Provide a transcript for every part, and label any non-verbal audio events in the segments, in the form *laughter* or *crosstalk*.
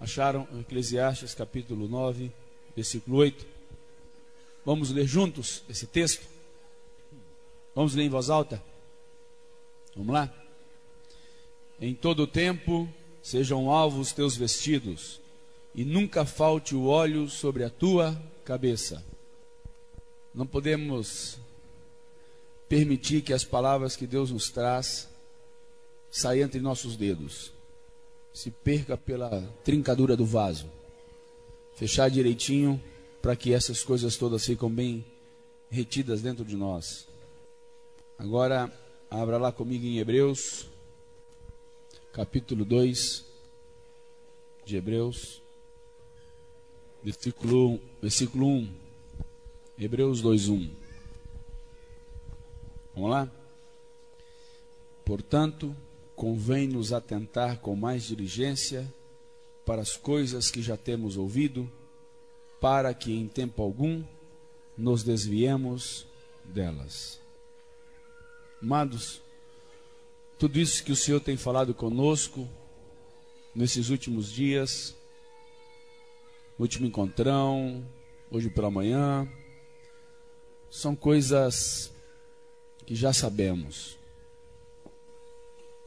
Acharam Eclesiastes capítulo 9, versículo 8? Vamos ler juntos esse texto? Vamos ler em voz alta? Vamos lá? Em todo tempo sejam alvos teus vestidos, e nunca falte o óleo sobre a tua cabeça. Não podemos permitir que as palavras que Deus nos traz saiam entre nossos dedos, se perca pela trincadura do vaso. Fechar direitinho para que essas coisas todas ficam bem retidas dentro de nós. Agora, abra lá comigo em Hebreus, capítulo 2 de Hebreus, versículo, versículo 1. Hebreus 2, 1. Vamos lá? Portanto, convém nos atentar com mais diligência para as coisas que já temos ouvido, para que em tempo algum nos desviemos delas. Amados, tudo isso que o Senhor tem falado conosco nesses últimos dias, último encontrão, hoje pela manhã, são coisas que já sabemos.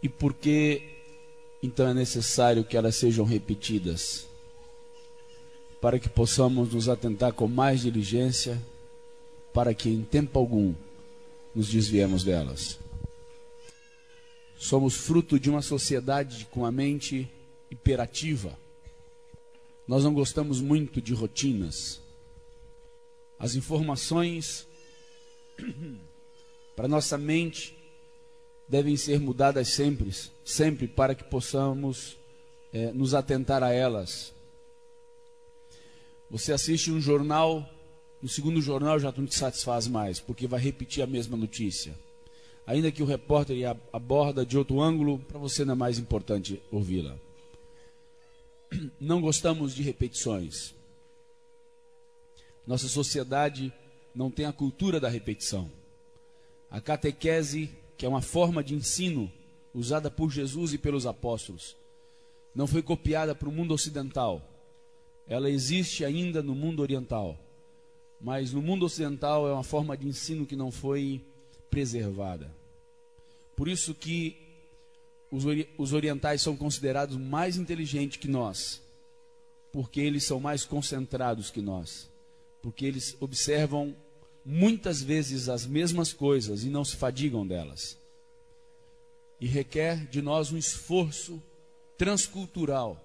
E por que então é necessário que elas sejam repetidas? Para que possamos nos atentar com mais diligência, para que em tempo algum nos desviemos delas. Somos fruto de uma sociedade com a mente imperativa. Nós não gostamos muito de rotinas. As informações *clears throat* para nossa mente devem ser mudadas sempre, sempre para que possamos é, nos atentar a elas. Você assiste um jornal, no segundo jornal já não te satisfaz mais, porque vai repetir a mesma notícia. Ainda que o repórter aborda de outro ângulo, para você não é mais importante ouvi-la. *clears throat* Não gostamos de repetições. Nossa sociedade não tem a cultura da repetição. A catequese, que é uma forma de ensino usada por Jesus e pelos apóstolos, não foi copiada para o mundo ocidental. Ela existe ainda no mundo oriental. Mas no mundo ocidental é uma forma de ensino que não foi preservada. Por isso que os, ori os orientais são considerados mais inteligentes que nós, porque eles são mais concentrados que nós, porque eles observam muitas vezes as mesmas coisas e não se fadigam delas. E requer de nós um esforço transcultural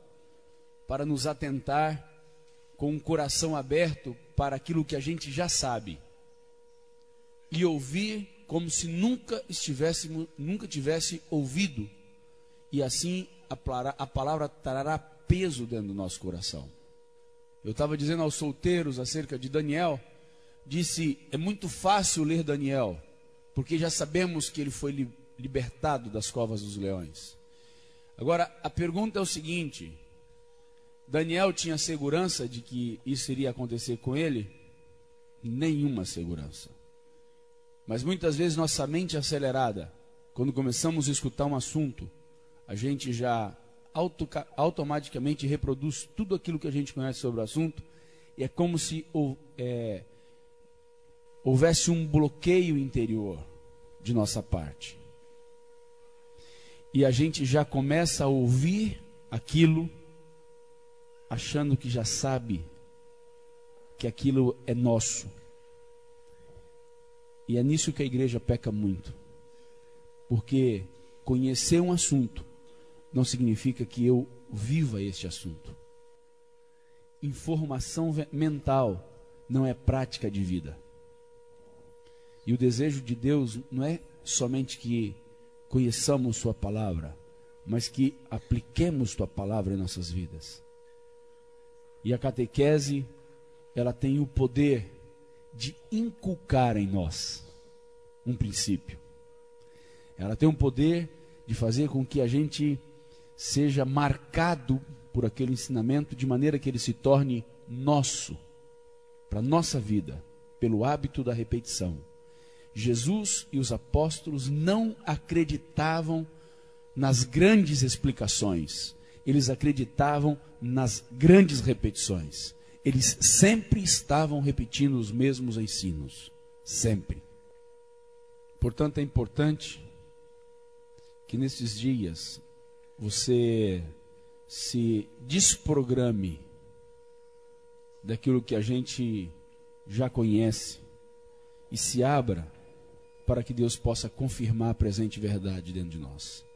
para nos atentar com um coração aberto para aquilo que a gente já sabe e ouvir como se nunca estivéssemos, nunca tivesse ouvido, e assim a, a palavra trará peso dentro do nosso coração. Eu estava dizendo aos solteiros acerca de Daniel disse: é muito fácil ler Daniel, porque já sabemos que ele foi li libertado das covas dos leões. Agora, a pergunta é o seguinte: Daniel tinha segurança de que isso iria acontecer com ele? Nenhuma segurança. Mas muitas vezes nossa mente é acelerada, quando começamos a escutar um assunto, a gente já auto, automaticamente reproduz tudo aquilo que a gente conhece sobre o assunto, e é como se é, houvesse um bloqueio interior de nossa parte. E a gente já começa a ouvir aquilo achando que já sabe que aquilo é nosso. E é nisso que a igreja peca muito. Porque conhecer um assunto não significa que eu viva este assunto. Informação mental não é prática de vida. E o desejo de Deus não é somente que conheçamos Sua palavra, mas que apliquemos Sua palavra em nossas vidas. E a catequese, ela tem o poder de inculcar em nós um princípio. Ela tem o poder de fazer com que a gente seja marcado por aquele ensinamento de maneira que ele se torne nosso, para nossa vida, pelo hábito da repetição. Jesus e os apóstolos não acreditavam nas grandes explicações. eles acreditavam nas grandes repetições. Eles sempre estavam repetindo os mesmos ensinos. Sempre. Portanto, é importante que nesses dias você se desprograme daquilo que a gente já conhece e se abra para que Deus possa confirmar a presente verdade dentro de nós.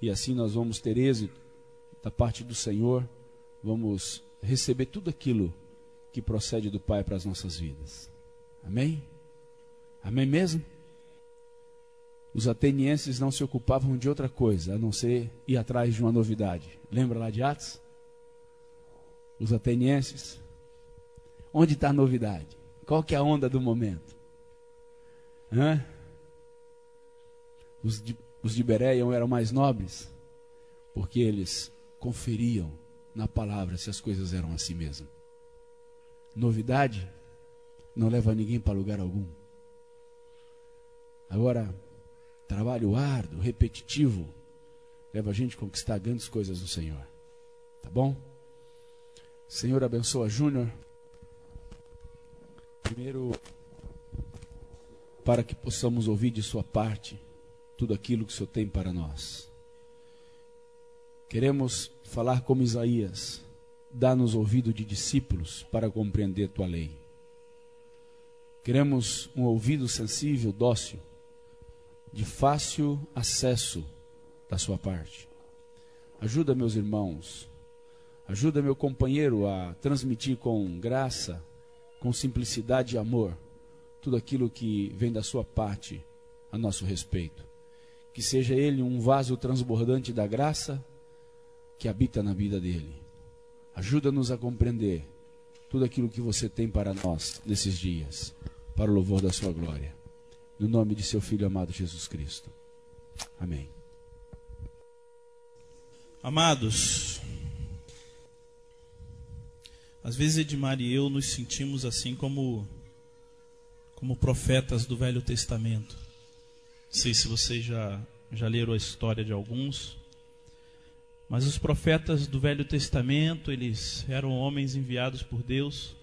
E assim nós vamos ter êxito da parte do Senhor, vamos receber tudo aquilo que procede do Pai para as nossas vidas. Amém? Amém mesmo? Os atenienses não se ocupavam de outra coisa a não ser ir atrás de uma novidade. Lembra lá de Atos? Os atenienses. Onde está a novidade? Qual que é a onda do momento? Os de, os de eram mais nobres, porque eles conferiam na palavra se as coisas eram assim mesmo. Novidade não leva ninguém para lugar algum. Agora, trabalho árduo, repetitivo, leva a gente a conquistar grandes coisas no Senhor. Tá bom? Senhor abençoa Júnior. Primeiro, para que possamos ouvir de Sua parte tudo aquilo que o Senhor tem para nós. Queremos falar como Isaías, dá-nos ouvido de discípulos para compreender Tua lei. Queremos um ouvido sensível, dócil, de fácil acesso da Sua parte. Ajuda meus irmãos, ajuda meu companheiro a transmitir com graça, com simplicidade e amor tudo aquilo que vem da sua parte a nosso respeito. Que seja ele um vaso transbordante da graça que habita na vida dele. Ajuda-nos a compreender tudo aquilo que você tem para nós nesses dias, para o louvor da sua glória. No nome de seu filho amado Jesus Cristo. Amém. Amados, às vezes Edmar e eu nos sentimos assim como como profetas do Velho Testamento. Não sei se vocês já, já leram a história de alguns, mas os profetas do Velho Testamento, eles eram homens enviados por Deus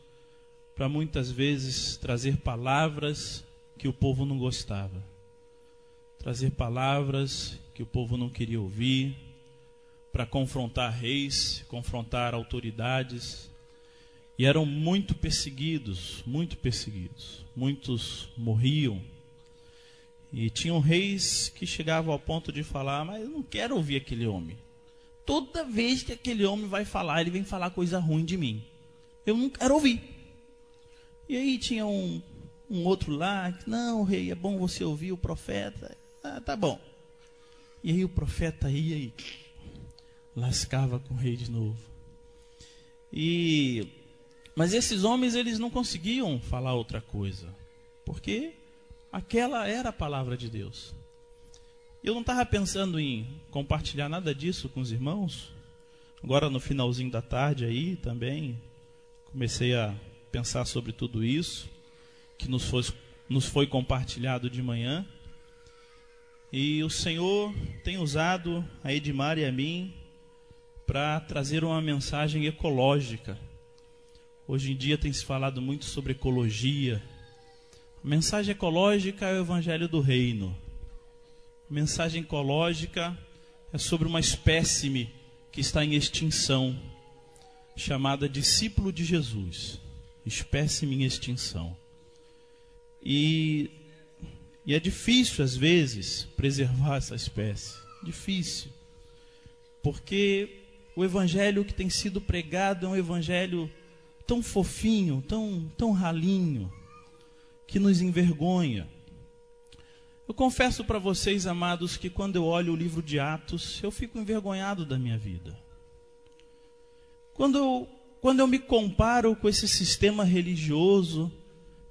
para muitas vezes trazer palavras que o povo não gostava, trazer palavras que o povo não queria ouvir, para confrontar reis, confrontar autoridades, e eram muito perseguidos, muito perseguidos. Muitos morriam. E tinham reis que chegavam ao ponto de falar: Mas eu não quero ouvir aquele homem. Toda vez que aquele homem vai falar, ele vem falar coisa ruim de mim. Eu não quero ouvir. E aí tinha um, um outro lá que: Não, rei, é bom você ouvir o profeta. Ah, tá bom. E aí o profeta ia e lascava com o rei de novo. E mas esses homens eles não conseguiam falar outra coisa, porque aquela era a palavra de Deus. Eu não estava pensando em compartilhar nada disso com os irmãos. Agora no finalzinho da tarde aí também comecei a pensar sobre tudo isso que nos foi, nos foi compartilhado de manhã. E o Senhor tem usado a Edmar e a mim para trazer uma mensagem ecológica Hoje em dia tem se falado muito sobre ecologia. A mensagem ecológica é o evangelho do reino. A mensagem ecológica é sobre uma espécime que está em extinção, chamada discípulo de Jesus. Espécime em extinção. E, e é difícil, às vezes, preservar essa espécie. Difícil. Porque o evangelho que tem sido pregado é um evangelho tão fofinho, tão, tão ralinho, que nos envergonha. Eu confesso para vocês, amados, que quando eu olho o livro de Atos, eu fico envergonhado da minha vida. Quando eu, quando eu me comparo com esse sistema religioso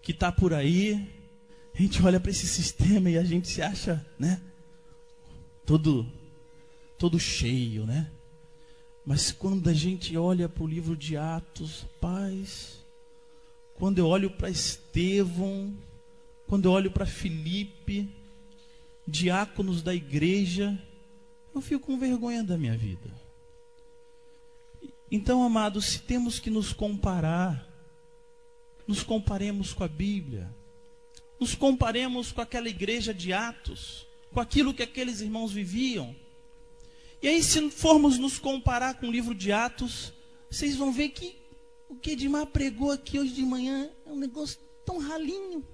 que está por aí, a gente olha para esse sistema e a gente se acha, né? Todo, todo cheio, né? Mas quando a gente olha para o livro de Atos, paz, quando eu olho para Estevão, quando eu olho para Filipe, diáconos da igreja, eu fico com vergonha da minha vida. Então, amados, se temos que nos comparar, nos comparemos com a Bíblia, nos comparemos com aquela igreja de Atos, com aquilo que aqueles irmãos viviam. E aí, se formos nos comparar com o livro de Atos, vocês vão ver que o que Edmar pregou aqui hoje de manhã é um negócio tão ralinho.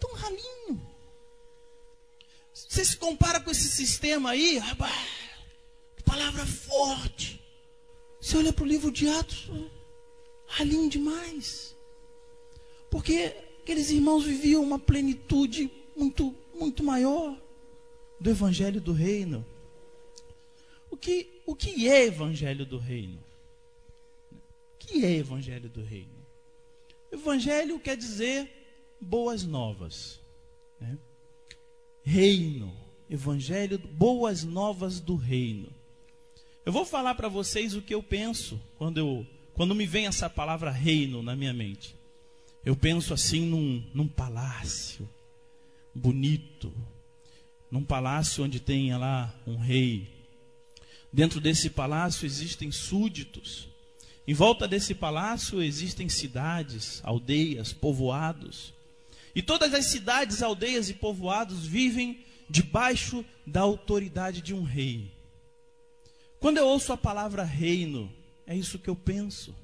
Tão ralinho. Você se compara com esse sistema aí, rapaz, palavra forte. Você olha para o livro de Atos, ralinho demais. Porque aqueles irmãos viviam uma plenitude muito, muito maior do Evangelho do Reino. O que, o que é Evangelho do Reino? O que é Evangelho do Reino? Evangelho quer dizer boas novas. Né? Reino, Evangelho, boas novas do Reino. Eu vou falar para vocês o que eu penso quando, eu, quando me vem essa palavra reino na minha mente. Eu penso assim num, num palácio bonito, num palácio onde tenha lá um rei. Dentro desse palácio existem súditos. Em volta desse palácio existem cidades, aldeias, povoados. E todas as cidades, aldeias e povoados vivem debaixo da autoridade de um rei. Quando eu ouço a palavra reino, é isso que eu penso.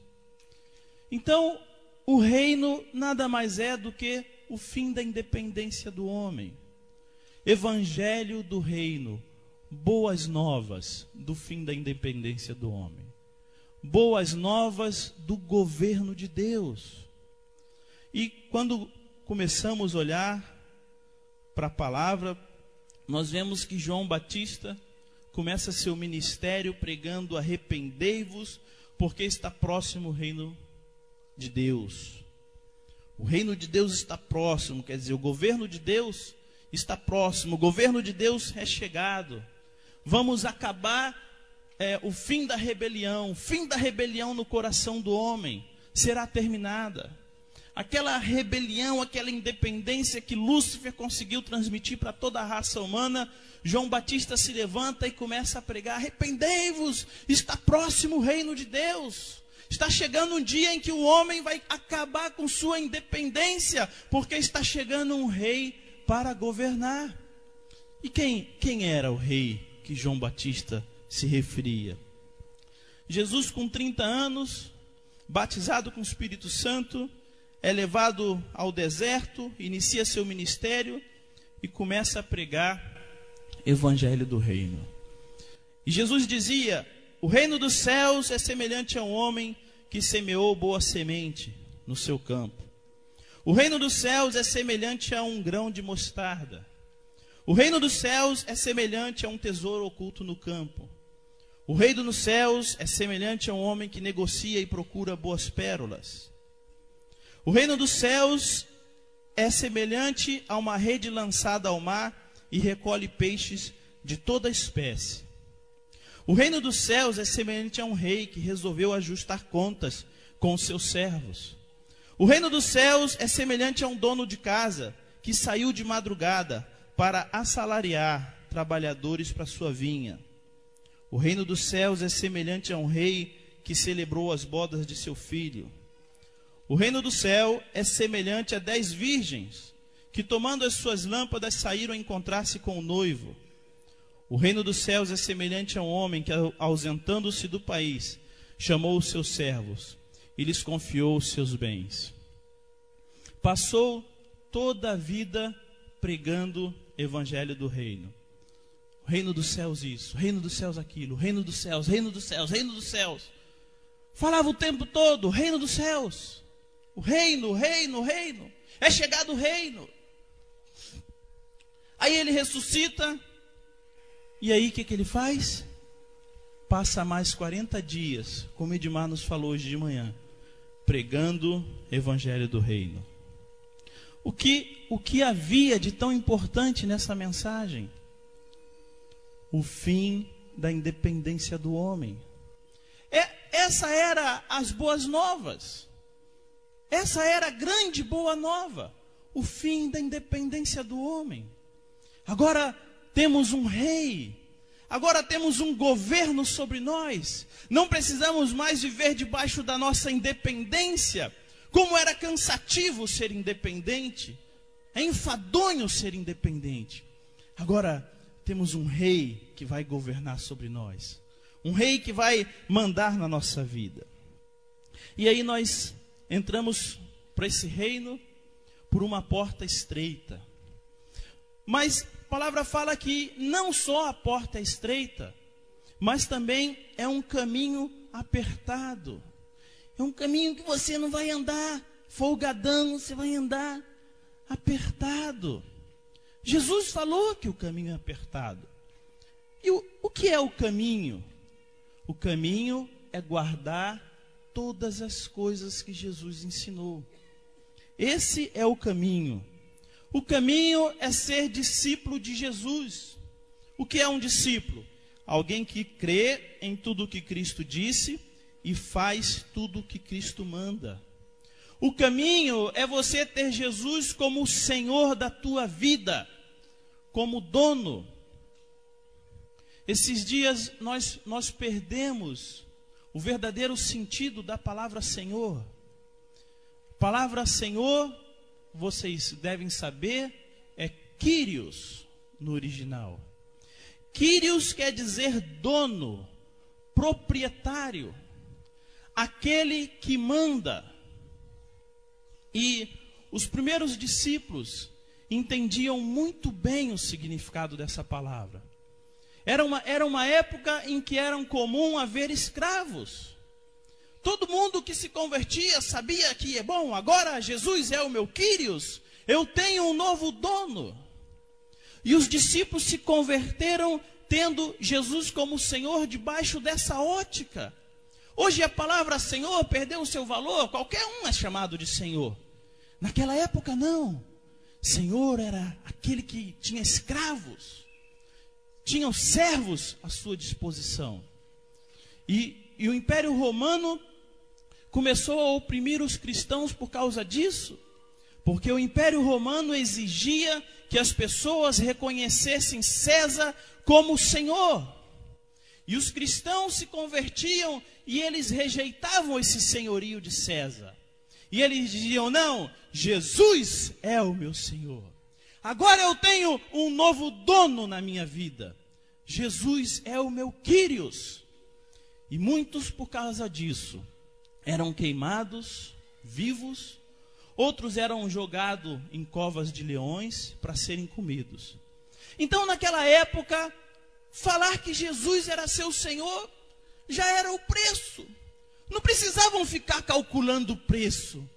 Então, o reino nada mais é do que o fim da independência do homem. Evangelho do reino, boas novas do fim da independência do homem boas novas do governo de Deus. E quando começamos a olhar para a palavra, nós vemos que João Batista começa seu ministério pregando: arrependei-vos, porque está próximo o reino de Deus. O reino de Deus está próximo, quer dizer, o governo de Deus está próximo, o governo de Deus é chegado. Vamos acabar é, o fim da rebelião, o fim da rebelião no coração do homem será terminada. Aquela rebelião, aquela independência que Lúcifer conseguiu transmitir para toda a raça humana, João Batista se levanta e começa a pregar: arrependei-vos, está próximo o reino de Deus. Está chegando um dia em que o homem vai acabar com sua independência, porque está chegando um rei para governar. E quem, quem era o rei que João Batista se referia. Jesus, com 30 anos, batizado com o Espírito Santo, é levado ao deserto, inicia seu ministério e começa a pregar evangelho do reino. E Jesus dizia: O reino dos céus é semelhante a um homem que semeou boa semente no seu campo. O reino dos céus é semelhante a um grão de mostarda. O reino dos céus é semelhante a um tesouro oculto no campo. O reino dos céus é semelhante a um homem que negocia e procura boas pérolas. O reino dos céus é semelhante a uma rede lançada ao mar e recolhe peixes de toda espécie. O reino dos céus é semelhante a um rei que resolveu ajustar contas com os seus servos. O reino dos céus é semelhante a um dono de casa que saiu de madrugada para assalariar trabalhadores para sua vinha. O reino dos céus é semelhante a um rei que celebrou as bodas de seu filho. O reino do céu é semelhante a dez virgens que, tomando as suas lâmpadas, saíram a encontrar-se com o noivo. O reino dos céus é semelhante a um homem que, ausentando-se do país, chamou os seus servos e lhes confiou os seus bens. Passou toda a vida pregando evangelho do reino. Reino dos céus isso, reino dos céus aquilo, reino dos céus, reino dos céus, reino dos céus. Falava o tempo todo, reino dos céus. O reino, o reino, o reino. É chegado o reino. Aí ele ressuscita. E aí o que, que ele faz? Passa mais 40 dias, como Edmar nos falou hoje de manhã, pregando evangelho do reino. O que, o que havia de tão importante nessa mensagem? o fim da independência do homem. É, essa era as boas novas. Essa era a grande boa nova, o fim da independência do homem. Agora temos um rei. Agora temos um governo sobre nós. Não precisamos mais viver debaixo da nossa independência. Como era cansativo ser independente. É enfadonho ser independente. Agora temos um rei que vai governar sobre nós. Um rei que vai mandar na nossa vida. E aí nós entramos para esse reino por uma porta estreita. Mas a palavra fala que não só a porta é estreita, mas também é um caminho apertado. É um caminho que você não vai andar folgadão, você vai andar apertado. Jesus falou que o caminho é apertado. E o, o que é o caminho? O caminho é guardar todas as coisas que Jesus ensinou. Esse é o caminho. O caminho é ser discípulo de Jesus. O que é um discípulo? Alguém que crê em tudo o que Cristo disse e faz tudo o que Cristo manda. O caminho é você ter Jesus como o Senhor da tua vida, como dono. Esses dias nós, nós perdemos o verdadeiro sentido da palavra Senhor. Palavra Senhor, vocês devem saber, é Kyrios no original. Kyrios quer dizer dono, proprietário, aquele que manda. E os primeiros discípulos entendiam muito bem o significado dessa palavra. Era uma, era uma época em que era comum haver escravos. Todo mundo que se convertia sabia que é bom, agora Jesus é o meu Quírios, eu tenho um novo dono. E os discípulos se converteram tendo Jesus como Senhor debaixo dessa ótica. Hoje a palavra Senhor perdeu o seu valor, qualquer um é chamado de Senhor. Naquela época não. Senhor era aquele que tinha escravos, tinham servos à sua disposição. E, e o Império Romano começou a oprimir os cristãos por causa disso, porque o Império Romano exigia que as pessoas reconhecessem César como Senhor. E os cristãos se convertiam e eles rejeitavam esse senhorio de César. E eles diziam: Não, Jesus é o meu Senhor. Agora eu tenho um novo dono na minha vida. Jesus é o meu Quírios. E muitos, por causa disso, eram queimados vivos, outros eram jogados em covas de leões para serem comidos. Então, naquela época, falar que Jesus era seu Senhor já era o preço. Não precisavam ficar calculando o preço.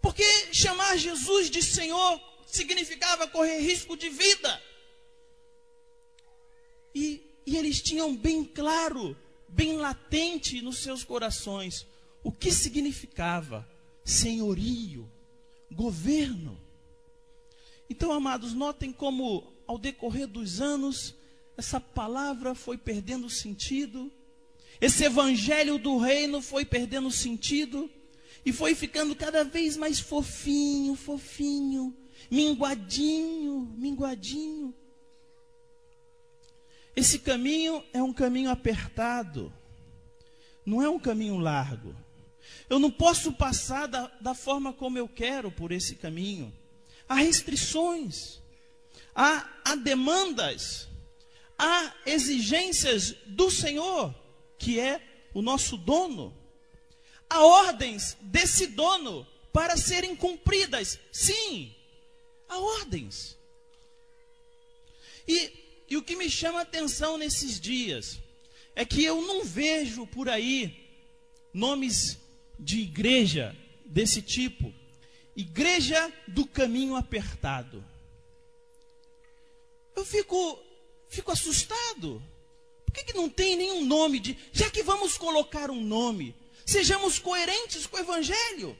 Porque chamar Jesus de Senhor significava correr risco de vida. E, e eles tinham bem claro, bem latente nos seus corações o que significava senhorio, governo. Então, amados, notem como ao decorrer dos anos essa palavra foi perdendo sentido, esse evangelho do reino foi perdendo sentido e foi ficando cada vez mais fofinho, fofinho, minguadinho, minguadinho. Esse caminho é um caminho apertado, não é um caminho largo. Eu não posso passar da, da forma como eu quero por esse caminho. Há restrições, há, há demandas, há exigências do Senhor, que é o nosso dono. Há ordens desse dono para serem cumpridas. Sim, há ordens. E, e o que me chama a atenção nesses dias é que eu não vejo por aí nomes de igreja desse tipo, igreja do caminho apertado. Eu fico, fico assustado. Por que, que não tem nenhum nome de. Já que vamos colocar um nome, sejamos coerentes com o Evangelho.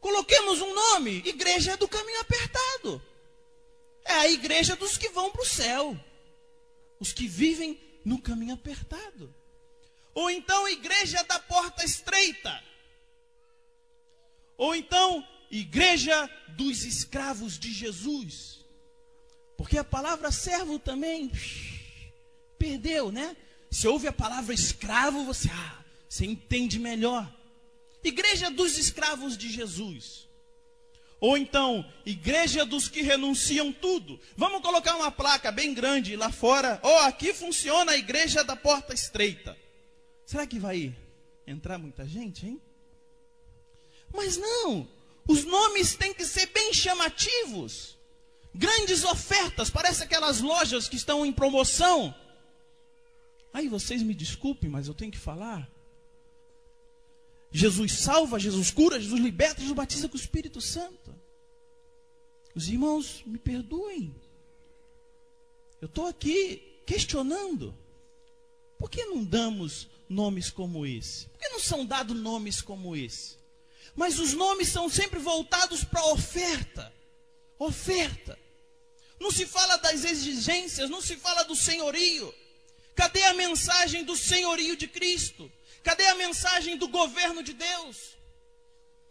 Coloquemos um nome, igreja do caminho apertado. É a igreja dos que vão para o céu. Os que vivem no caminho apertado. Ou então, igreja da porta estreita. Ou então, igreja dos escravos de Jesus. Porque a palavra servo também Perdeu, né? Se ouve a palavra escravo, você, ah, você entende melhor. Igreja dos escravos de Jesus. Ou então, igreja dos que renunciam tudo. Vamos colocar uma placa bem grande lá fora. Ó, oh, aqui funciona a igreja da porta estreita. Será que vai entrar muita gente, hein? Mas não, os nomes têm que ser bem chamativos. Grandes ofertas, parece aquelas lojas que estão em promoção. Aí vocês me desculpem, mas eu tenho que falar. Jesus salva, Jesus cura, Jesus liberta, Jesus batiza com o Espírito Santo. Os irmãos, me perdoem. Eu estou aqui questionando. Por que não damos nomes como esse? Por que não são dados nomes como esse? Mas os nomes são sempre voltados para a oferta. Oferta. Não se fala das exigências, não se fala do senhorio. Cadê a mensagem do senhorio de Cristo? Cadê a mensagem do governo de Deus?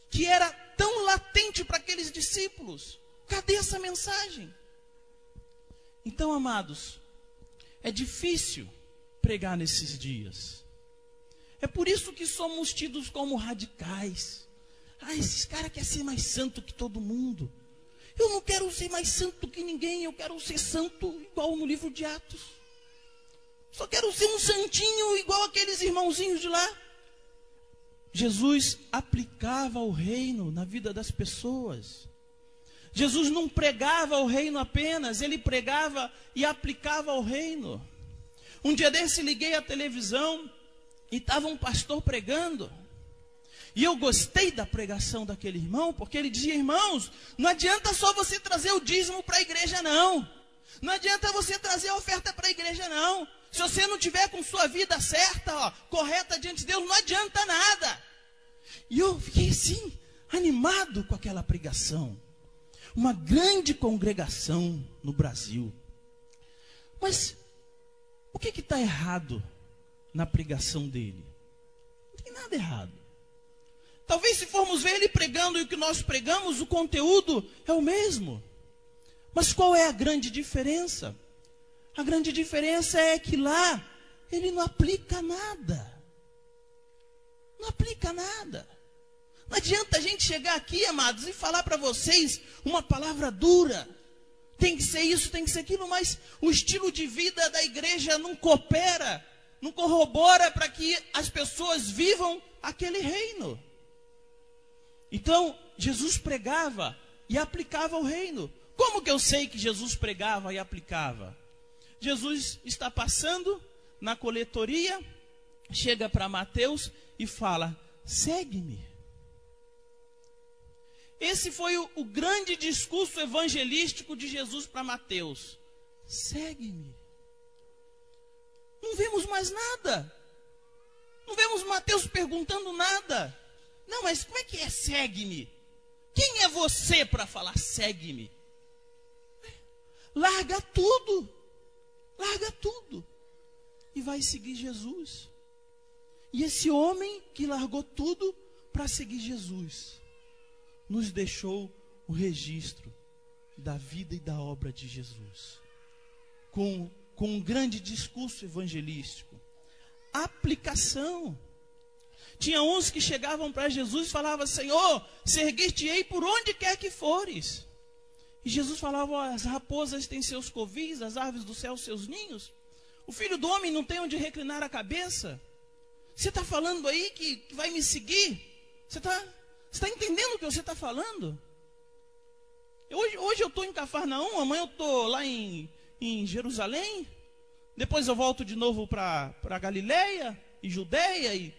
Que era tão latente para aqueles discípulos. Cadê essa mensagem? Então, amados, é difícil pregar nesses dias. É por isso que somos tidos como radicais. Ah, esses caras querem ser mais santo que todo mundo. Eu não quero ser mais santo que ninguém, eu quero ser santo igual no livro de Atos. Só quero ser um santinho igual aqueles irmãozinhos de lá. Jesus aplicava o reino na vida das pessoas. Jesus não pregava o reino apenas, ele pregava e aplicava o reino. Um dia desse liguei a televisão e estava um pastor pregando. E eu gostei da pregação daquele irmão, porque ele dizia: irmãos, não adianta só você trazer o dízimo para a igreja, não. Não adianta você trazer a oferta para a igreja, não. Se você não tiver com sua vida certa, ó, correta diante de Deus, não adianta nada. E eu fiquei assim, animado com aquela pregação. Uma grande congregação no Brasil. Mas o que está errado na pregação dele? Não tem nada errado. Talvez se formos ver ele pregando e o que nós pregamos, o conteúdo é o mesmo. Mas qual é a grande diferença? A grande diferença é que lá ele não aplica nada. Não aplica nada. Não adianta a gente chegar aqui, amados, e falar para vocês uma palavra dura. Tem que ser isso, tem que ser aquilo, mas o estilo de vida da igreja não coopera, não corrobora para que as pessoas vivam aquele reino. Então, Jesus pregava e aplicava o reino. Como que eu sei que Jesus pregava e aplicava? Jesus está passando na coletoria, chega para Mateus e fala: segue-me. Esse foi o, o, grande discurso evangelístico de Jesus para Mateus: segue-me. Não vemos mais nada. Não vemos Mateus perguntando nada. Não, mas como é que é segue-me? Quem é você para falar segue-me? Larga tudo. Larga tudo. E vai seguir Jesus. E esse homem que largou tudo para seguir Jesus, nos deixou o registro da vida e da obra de Jesus. Com, com um grande discurso evangelístico. Aplicação. Tinha uns que chegavam para Jesus e falavam: Senhor, seguir-te-ei por onde quer que fores. E Jesus falava: As raposas têm seus covis, as aves do céu seus ninhos. O filho do homem não tem onde reclinar a cabeça. Você está falando aí que, que, vai me seguir? Você está tá entendendo o que você está falando? Hoje, hoje eu estou em Cafarnaum, amanhã eu estou lá em, em Jerusalém. Depois eu volto de novo para Galileia e Judeia e.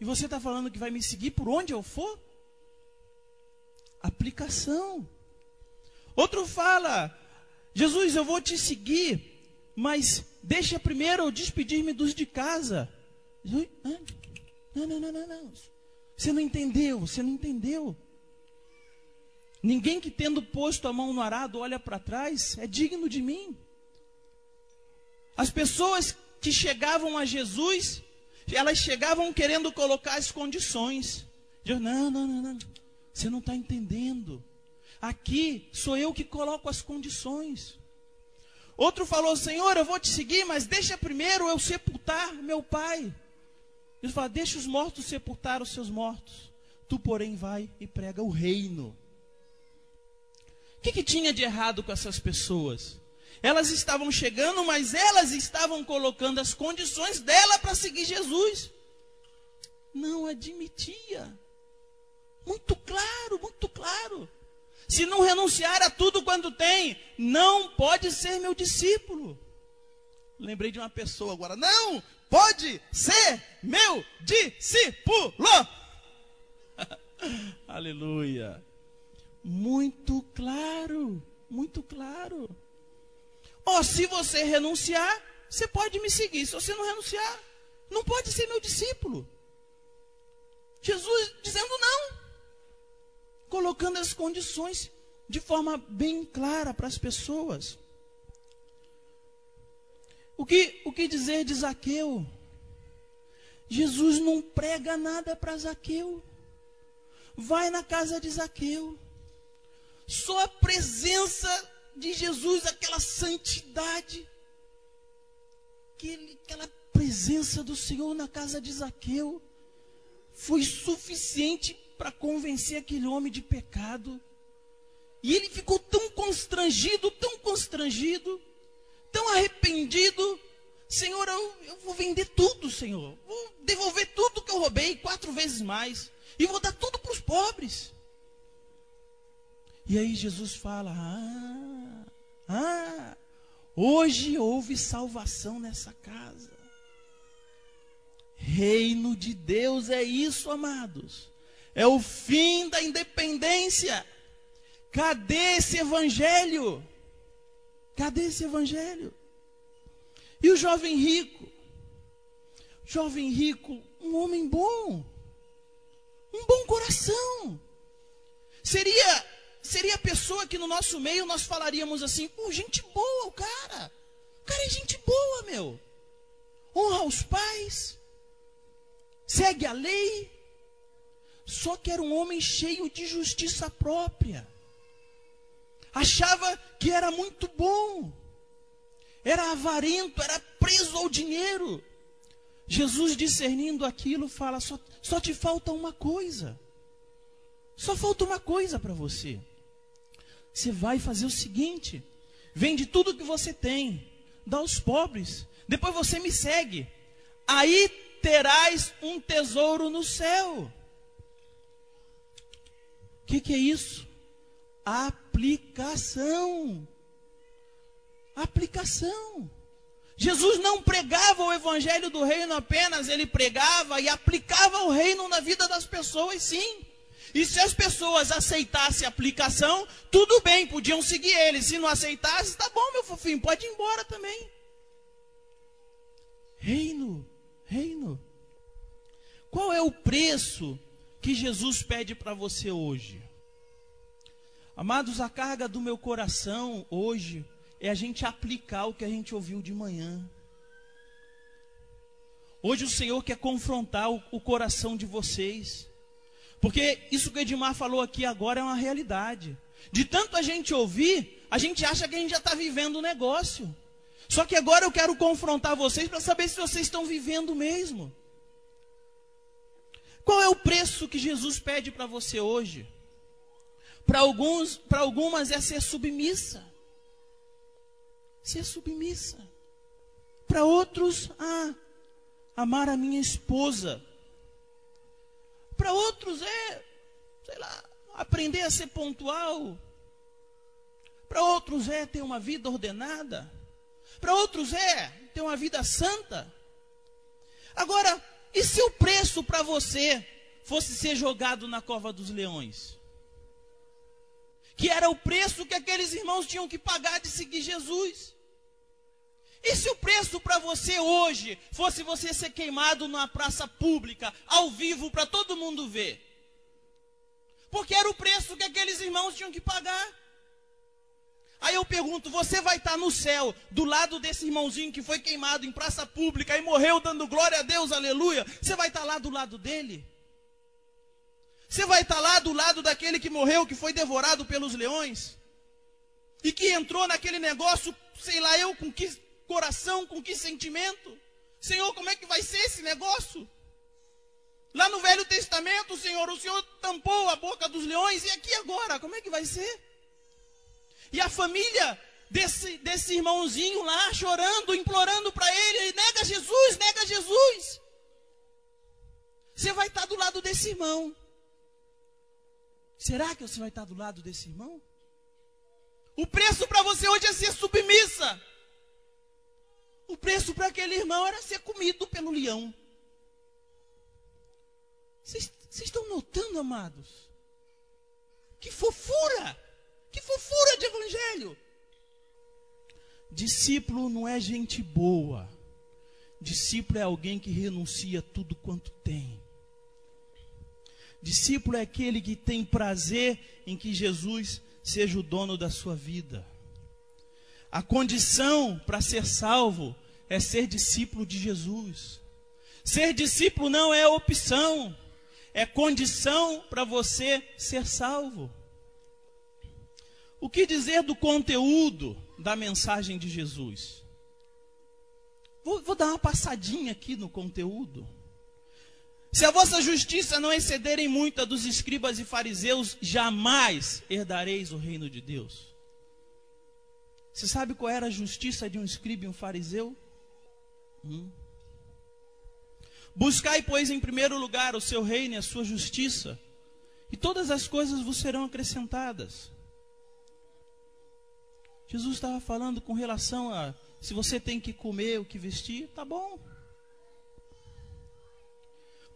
E você está falando que vai me seguir por onde eu for? Aplicação. Outro fala: Jesus, eu vou te seguir, mas deixa primeiro eu despedir-me dos de casa. Não, não, não, não, não. Você não entendeu, você não entendeu. Ninguém que tendo posto a mão no arado olha para trás é digno de mim. As pessoas que chegavam a Jesus, elas chegavam querendo colocar as condições. Deus, não, não, não, não. Você não está entendendo. Aqui sou eu que coloco as condições. Outro falou: Senhor, eu vou te seguir, mas deixa primeiro eu sepultar meu pai. Ele fala: Deixa os mortos sepultar os seus mortos. Tu, porém, vai e prega o reino. O que, que tinha de errado com essas pessoas? Elas estavam chegando, mas elas estavam colocando as condições dela para seguir Jesus. Não admitia. Muito claro, muito claro. Se não renunciar a tudo quanto tem, não pode ser meu discípulo. Lembrei de uma pessoa agora. Não pode ser meu discípulo. *laughs* Aleluia. Muito claro, muito claro. Oh, se você renunciar, você pode me seguir. Se você não renunciar, não pode ser meu discípulo. Jesus dizendo não colocando as condições de forma bem clara para as pessoas. O que, o que dizer de Zaqueu? Jesus não prega nada para Zaqueu. Vai na casa de Zaqueu. Só a presença de Jesus, aquela santidade, aquela presença do Senhor na casa de Zaqueu, foi suficiente para convencer aquele homem de pecado. E ele ficou tão constrangido, tão constrangido, tão arrependido. Senhor, eu, eu vou vender tudo, Senhor. Vou devolver tudo que eu roubei, quatro vezes mais. E vou dar tudo para os pobres. E aí Jesus fala: Ah, ah, hoje houve salvação nessa casa. Reino de Deus é isso, amados é o fim da independência. Cadê esse evangelho? Cadê esse evangelho? E o jovem rico? Jovem rico, um homem bom, um bom coração. Seria pessoa que no nosso meio nós falaríamos assim: pô, gente boa o cara. O cara é gente boa, meu. Honra os pais, segue a lei, só que era um homem cheio de justiça própria. Achava que era muito bom. Era avarento, era preso ao dinheiro. Jesus, discernindo aquilo, fala: só, só te falta uma coisa. Só falta uma coisa para você. Você vai fazer o seguinte: vende tudo que você tem, dá aos pobres, depois você me segue. Aí terás um tesouro no céu. O que, que é isso? Aplicação. Aplicação. Jesus não pregava o evangelho do reino apenas, ele pregava e aplicava o reino na vida das pessoas, sim. E se as pessoas aceitassem a aplicação, tudo bem, podiam seguir ele. Se não aceitasse, tá bom, meu fofinho, pode ir embora também. Reino, reino. Qual é o preço que Jesus pede para você hoje? Amados, a carga do meu coração hoje é a gente aplicar o que a gente ouviu de manhã. Hoje o Senhor quer confrontar o, o coração de vocês. Porque isso que o Edmar falou aqui agora é uma realidade. De tanto a gente ouvir, a gente acha que a gente já está vivendo o um negócio. Só que agora eu quero confrontar vocês para saber se vocês estão vivendo mesmo. Qual é o preço que Jesus pede para você hoje? Para alguns, para algumas é ser submissa. Ser submissa. Para outros, ah, amar a minha esposa. Para outros é, sei lá, aprender a ser pontual. Para outros é ter uma vida ordenada. Para outros é ter uma vida santa. Agora, e se o preço para você fosse ser jogado na cova dos leões? Que era o preço que aqueles irmãos tinham que pagar de seguir Jesus. E se o preço para você hoje fosse você ser queimado numa praça pública, ao vivo, para todo mundo ver? Porque era o preço que aqueles irmãos tinham que pagar. Aí eu pergunto: você vai estar no céu, do lado desse irmãozinho que foi queimado em praça pública e morreu dando glória a Deus, aleluia? Você vai estar lá do lado dele? Você vai estar lá do lado daquele que morreu, que foi devorado pelos leões? e que entrou naquele negócio, sei lá eu, com que coração, com que sentimento. Senhor, como é que vai ser esse negócio? Lá no Velho Testamento, Senhor, o Senhor tampou a boca dos leões, e aqui agora, como é que vai ser? E a família desse, desse irmãozinho lá, chorando, implorando para ele, nega Jesus, nega Jesus. Você vai estar do lado desse irmão. Será que você vai estar do lado desse irmão? O preço para você hoje é ser submissa. O preço para aquele irmão era ser comido pelo leão. Vocês estão notando, amados? Que fofura! Que fofura de evangelho! Discípulo não é gente boa. Discípulo é alguém que renuncia tudo quanto tem. Discípulo é aquele que tem prazer em que Jesus seja o dono da sua vida. A condição para ser salvo é ser discípulo de Jesus. Ser discípulo não é opção, é condição para você ser salvo. O que dizer do conteúdo da mensagem de Jesus? Vou, vou dar uma passadinha aqui no conteúdo. Se a vossa justiça não excederem muito a dos escribas e fariseus, jamais herdareis o reino de Deus. Você sabe qual era a justiça de um escriba e um fariseu? Hum. Buscai, pois, em primeiro lugar o seu reino e a sua justiça, e todas as coisas vos serão acrescentadas. Jesus estava falando com relação a se você tem que comer, o que vestir, tá bom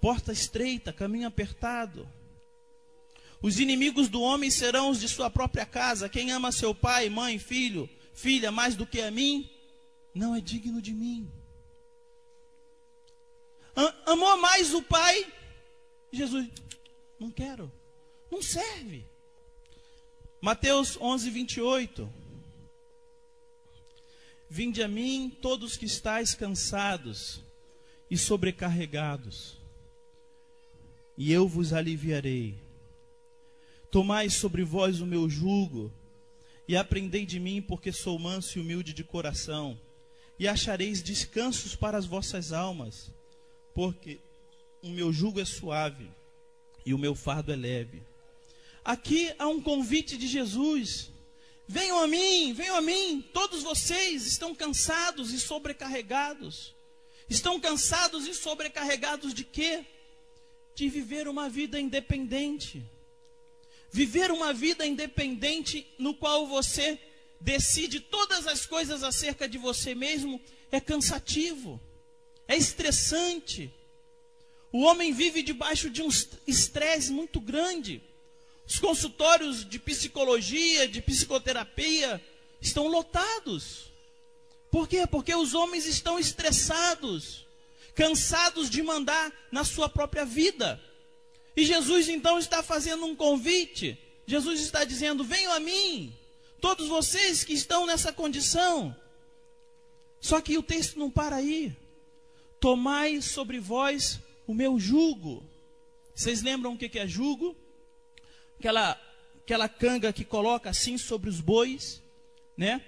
porta estreita, caminho apertado. Os inimigos do homem serão os de sua própria casa. Quem ama seu pai, mãe, filho, filha mais do que a mim, não é digno de mim. Amou mais o pai? Jesus, não quero, não serve. Mateus 11, 28. Vinde a mim, todos que estáis cansados e sobrecarregados, e eu vos aliviarei. Tomai sobre vós o meu jugo, e aprendei de mim, porque sou manso e humilde de coração, e achareis descansos para as vossas almas, porque o meu jugo é suave e o meu fardo é leve. Aqui há um convite de Jesus. Venham a mim, venham a mim. Todos vocês estão cansados e sobrecarregados. Estão cansados e sobrecarregados de quê? de viver uma vida independente. Viver uma vida independente no qual você decide todas as coisas acerca de você mesmo é cansativo, é estressante. O homem vive debaixo de um estresse muito grande. Os consultórios de psicologia, de psicoterapia estão lotados. Por quê? Porque os homens estão estressados cansados de mandar na sua própria vida. E Jesus então está fazendo um convite. Jesus está dizendo: Venham a mim, todos vocês que estão nessa condição. Só que o texto não para aí. Tomai sobre vós o meu jugo. Vocês lembram o que é jugo? Aquela, aquela canga que coloca assim sobre os bois, né?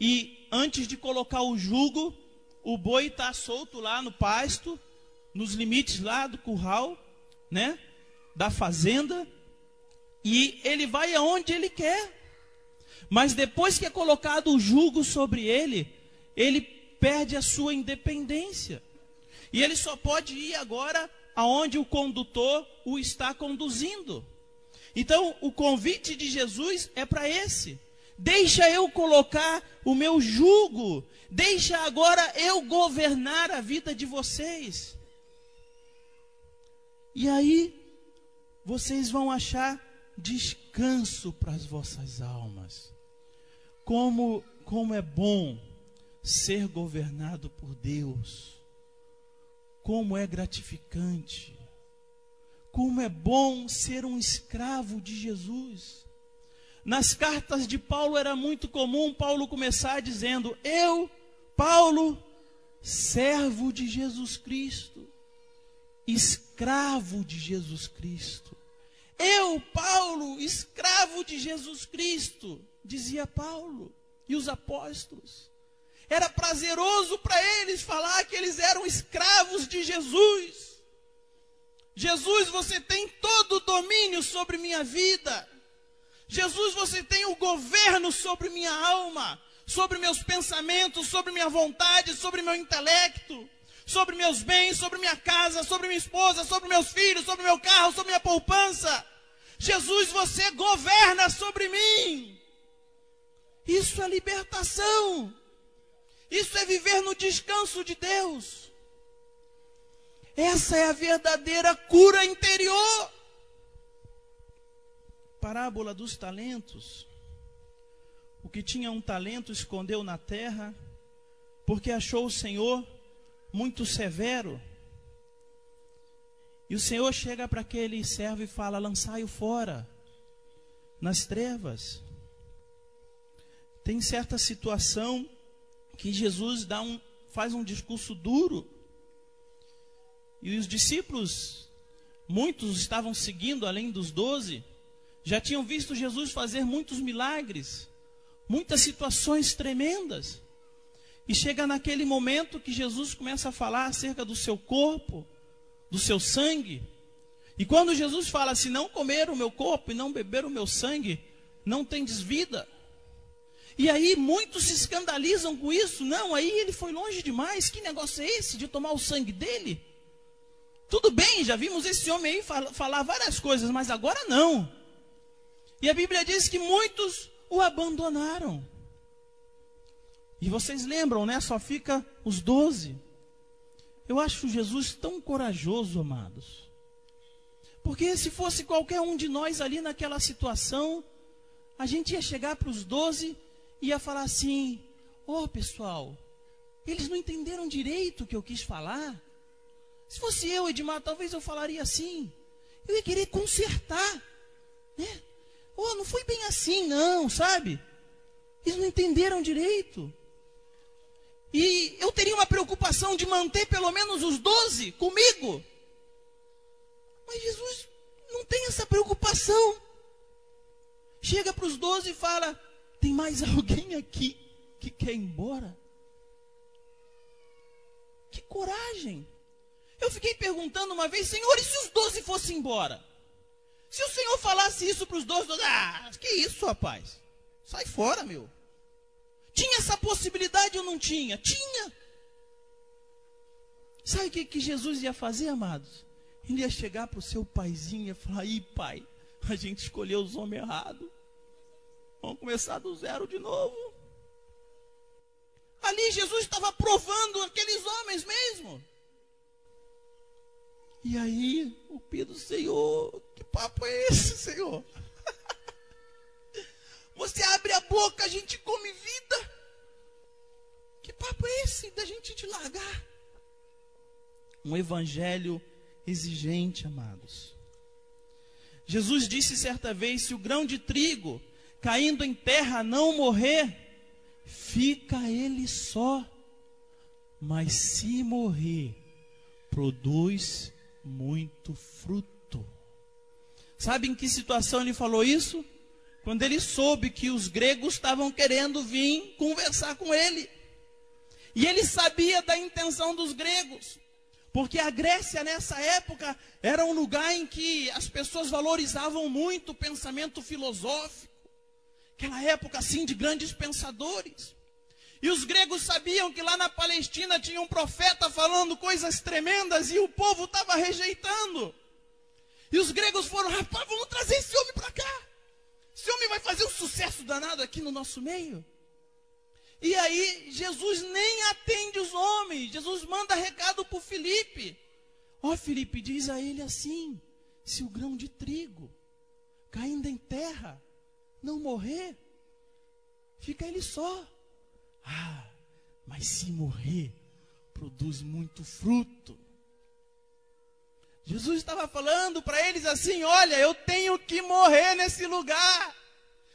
E antes de colocar o jugo, o boi está solto lá no pasto, nos limites lá do curral, né? Da fazenda, e ele vai aonde ele quer. Mas depois que é colocado o jugo sobre ele, ele perde a sua independência. E ele só pode ir agora aonde o condutor o está conduzindo. Então, o convite de Jesus é para esse. Deixa eu colocar o meu jugo. Deixa agora eu governar a vida de vocês. E aí, vocês vão achar descanso para as vossas almas. Como, como é bom ser governado por Deus. Como é gratificante. Como é bom ser um escravo de Jesus. Nas cartas de Paulo era muito comum Paulo começar dizendo: Eu, Paulo, servo de Jesus Cristo, escravo de Jesus Cristo. Eu, Paulo, escravo de Jesus Cristo, dizia Paulo e os apóstolos. Era prazeroso para eles falar que eles eram escravos de Jesus. Jesus, você tem todo o domínio sobre minha vida. Jesus, você tem o governo sobre minha alma, sobre meus pensamentos, sobre minha vontade, sobre meu intelecto, sobre meus bens, sobre minha casa, sobre minha esposa, sobre meus filhos, sobre meu carro, sobre minha poupança. Jesus, você governa sobre mim. Isso é libertação. Isso é viver no descanso de Deus. Essa é a verdadeira cura interior. Parábola dos talentos. O que tinha um talento escondeu na terra, porque achou o Senhor muito severo. E o Senhor chega para aquele servo e fala: lançai-o fora, nas trevas. Tem certa situação que Jesus dá um, faz um discurso duro. E os discípulos, muitos estavam seguindo além dos doze, já tinham visto Jesus fazer muitos milagres, muitas situações tremendas. E chega naquele momento que Jesus começa a falar acerca do seu corpo, do seu sangue. E quando Jesus fala: Se não comer o meu corpo e não beber o meu sangue, não tem desvida. E aí muitos se escandalizam com isso. Não, aí ele foi longe demais. Que negócio é esse de tomar o sangue dele? Tudo bem, já vimos esse homem aí falar várias coisas, mas agora não. E a Bíblia diz que muitos o abandonaram. E vocês lembram, né? Só fica os doze. Eu acho Jesus tão corajoso, amados. Porque se fosse qualquer um de nós ali naquela situação, a gente ia chegar para os doze ia falar assim: Ó oh, pessoal, eles não entenderam direito o que eu quis falar. Se fosse eu, Edmar, talvez eu falaria assim. Eu ia querer consertar. Né? Oh, não foi bem assim, não, sabe? Eles não entenderam direito. E eu teria uma preocupação de manter pelo menos os doze comigo. Mas Jesus não tem essa preocupação. Chega para os doze e fala: tem mais *laughs* alguém aqui que quer ir embora? Que coragem! Eu fiquei perguntando uma vez, Senhor, e se os doze fossem embora? Se o Senhor falasse isso para os doze, ah, que isso, rapaz? Sai fora, meu. Tinha essa possibilidade ou não tinha? Tinha. Sabe o que, que Jesus ia fazer, amados? Ele ia chegar para o seu paizinho e falar: Ih, pai, a gente escolheu os homens errados. Vamos começar do zero de novo. Ali Jesus estava provando aqueles homens mesmo. E aí o Pedro, Senhor, que papo é esse, Senhor? Você abre a boca, a gente come vida. Que papo é esse da gente te largar? Um evangelho exigente, amados. Jesus disse certa vez: se o grão de trigo caindo em terra não morrer, fica ele só. Mas se morrer, produz muito fruto. Sabe em que situação ele falou isso? Quando ele soube que os gregos estavam querendo vir conversar com ele. E ele sabia da intenção dos gregos. Porque a Grécia, nessa época, era um lugar em que as pessoas valorizavam muito o pensamento filosófico aquela época assim de grandes pensadores. E os gregos sabiam que lá na Palestina tinha um profeta falando coisas tremendas e o povo estava rejeitando. E os gregos foram, rapaz, vamos trazer esse homem para cá. Esse homem vai fazer um sucesso danado aqui no nosso meio. E aí Jesus nem atende os homens. Jesus manda recado para Felipe. Ó oh, Felipe, diz a ele assim: se o grão de trigo caindo em terra não morrer, fica ele só. Ah, mas se morrer, produz muito fruto. Jesus estava falando para eles assim: olha, eu tenho que morrer nesse lugar.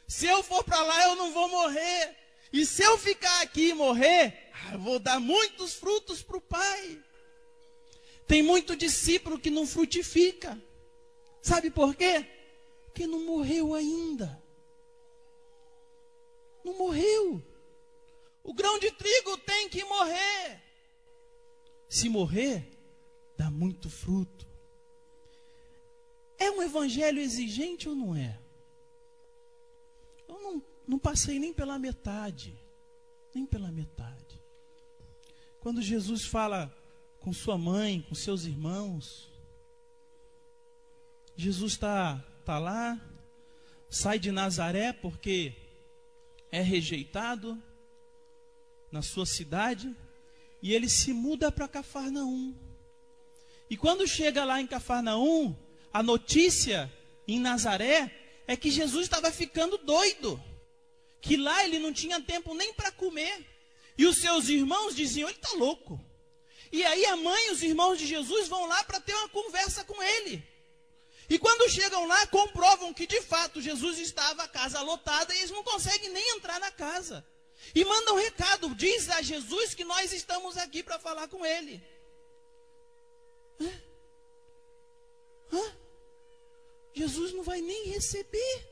Se eu for para lá, eu não vou morrer. E se eu ficar aqui e morrer, ah, eu vou dar muitos frutos para o Pai. Tem muito discípulo que não frutifica. Sabe por quê? Porque não morreu ainda. não morreu. O grão de trigo tem que morrer. Se morrer, dá muito fruto. É um evangelho exigente ou não é? Eu não, não passei nem pela metade. Nem pela metade. Quando Jesus fala com sua mãe, com seus irmãos, Jesus está tá lá, sai de Nazaré porque é rejeitado na sua cidade e ele se muda para Cafarnaum. E quando chega lá em Cafarnaum, a notícia em Nazaré é que Jesus estava ficando doido. Que lá ele não tinha tempo nem para comer. E os seus irmãos diziam: ele está louco. E aí a mãe e os irmãos de Jesus vão lá para ter uma conversa com ele. E quando chegam lá, comprovam que de fato Jesus estava a casa lotada e eles não conseguem nem entrar na casa. E mandam um recado: diz a Jesus que nós estamos aqui para falar com ele. Hã? Hã? Jesus não vai nem receber.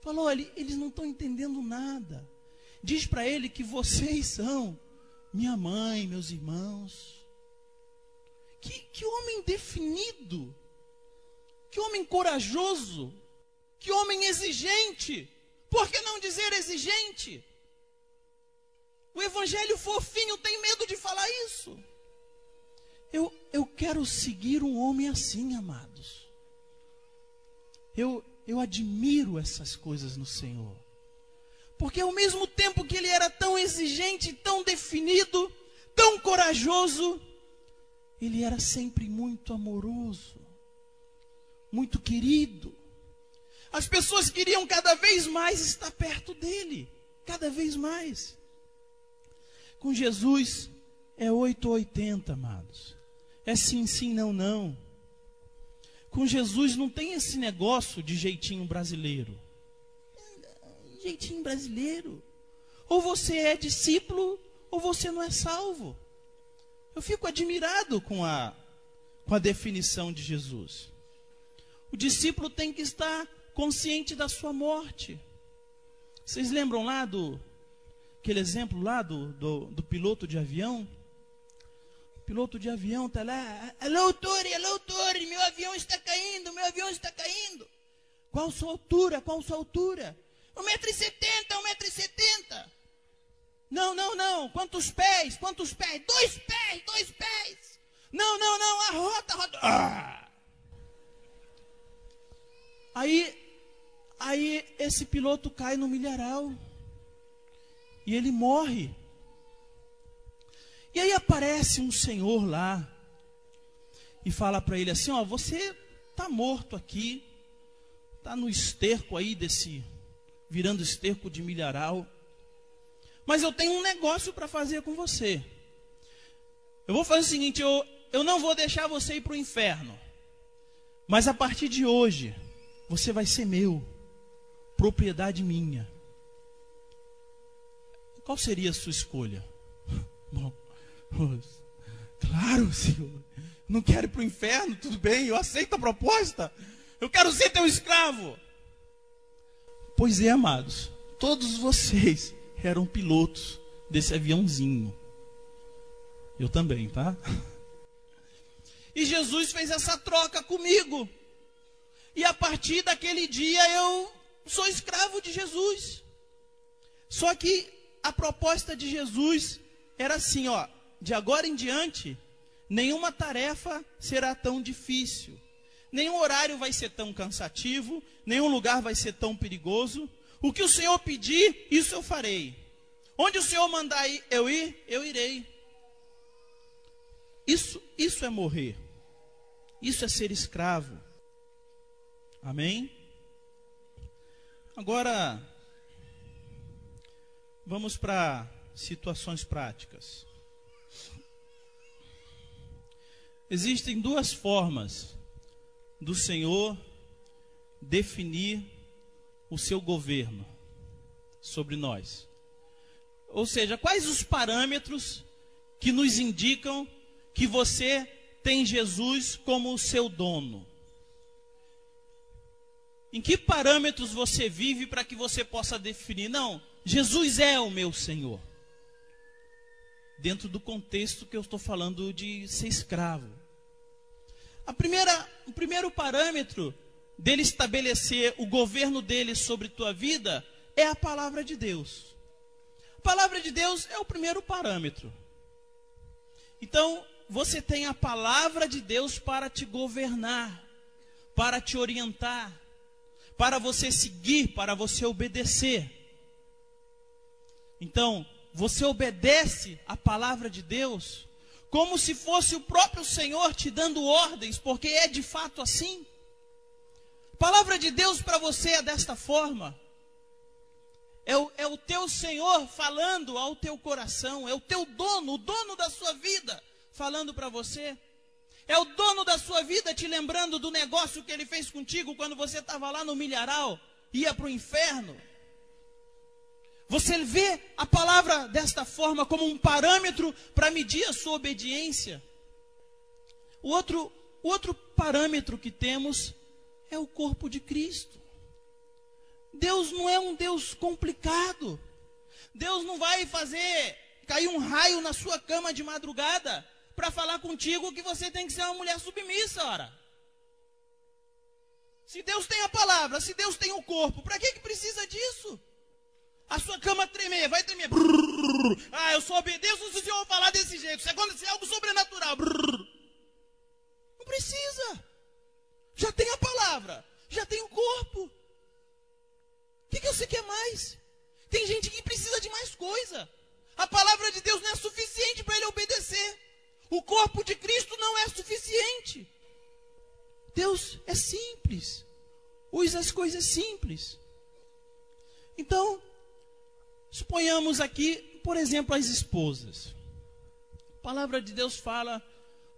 Falou, olha, eles não estão entendendo nada. Diz para ele que vocês são minha mãe, meus irmãos. Que, que homem definido. Que homem corajoso. Que homem exigente. Por que não dizer exigente? O evangelho fofinho tem medo de falar isso. Eu, eu quero seguir um homem assim, amados. Eu, eu admiro essas coisas no Senhor. Porque ao mesmo tempo que ele era tão exigente, tão definido, tão corajoso, ele era sempre muito amoroso, muito querido. As pessoas queriam cada vez mais estar perto dele, cada vez mais. Com Jesus é 8 ou 80, amados. É sim, sim, não, não. Com Jesus não tem esse negócio de jeitinho brasileiro. Jeitinho brasileiro. Ou você é discípulo, ou você não é salvo. Eu fico admirado com a, com a definição de Jesus. O discípulo tem que estar consciente da sua morte. Vocês lembram lá do aquele exemplo lá do, do, do piloto de avião? Piloto de avião está lá. Alô, Torre, alô, Torre, meu avião está caindo, meu avião está caindo. Qual sua altura? Qual sua altura? 1,70m, 1,70m. Não, não, não. Quantos pés? Quantos pés? Dois pés, dois pés. Não, não, não. A rota, a rota. Ah! Aí, aí esse piloto cai no milharal. E ele morre. E aí aparece um senhor lá e fala para ele assim: Ó, você está morto aqui, está no esterco aí desse, virando esterco de milharal. Mas eu tenho um negócio para fazer com você. Eu vou fazer o seguinte: eu, eu não vou deixar você ir para o inferno. Mas a partir de hoje, você vai ser meu, propriedade minha. Qual seria a sua escolha? *laughs* Bom, Claro, Senhor. Não quero ir para o inferno, tudo bem, eu aceito a proposta. Eu quero ser teu escravo. Pois é, amados, todos vocês eram pilotos desse aviãozinho. Eu também, tá? E Jesus fez essa troca comigo. E a partir daquele dia eu sou escravo de Jesus. Só que a proposta de Jesus era assim, ó, de agora em diante, nenhuma tarefa será tão difícil, nenhum horário vai ser tão cansativo, nenhum lugar vai ser tão perigoso. O que o Senhor pedir, isso eu farei. Onde o Senhor mandar eu ir, eu irei. Isso, isso é morrer. Isso é ser escravo. Amém? Agora, vamos para situações práticas. Existem duas formas do Senhor definir o seu governo sobre nós. Ou seja, quais os parâmetros que nos indicam que você tem Jesus como o seu dono? Em que parâmetros você vive para que você possa definir? Não, Jesus é o meu Senhor. Dentro do contexto que eu estou falando de ser escravo. A primeira, o primeiro parâmetro dele estabelecer o governo dele sobre tua vida é a palavra de Deus. A palavra de Deus é o primeiro parâmetro. Então, você tem a palavra de Deus para te governar, para te orientar, para você seguir, para você obedecer. Então, você obedece a palavra de Deus como se fosse o próprio Senhor te dando ordens, porque é de fato assim. A palavra de Deus para você é desta forma. É o, é o teu Senhor falando ao teu coração, é o teu dono, o dono da sua vida, falando para você. É o dono da sua vida te lembrando do negócio que ele fez contigo quando você estava lá no milharal, ia para o inferno. Você vê a palavra desta forma como um parâmetro para medir a sua obediência. O outro, outro parâmetro que temos é o corpo de Cristo. Deus não é um Deus complicado. Deus não vai fazer cair um raio na sua cama de madrugada para falar contigo que você tem que ser uma mulher submissa, ora. Se Deus tem a palavra, se Deus tem o corpo, para que, que precisa disso? A sua cama tremer, vai tremer. Brrr. Ah, eu só obedeço se o Senhor falar desse jeito. Se acontecer algo sobrenatural. Brrr. Não precisa. Já tem a palavra, já tem o corpo. O que, que você quer mais? Tem gente que precisa de mais coisa. A palavra de Deus não é suficiente para ele obedecer. O corpo de Cristo não é suficiente. Deus é simples. Usa as coisas simples. Então, Suponhamos aqui, por exemplo, as esposas. A palavra de Deus fala: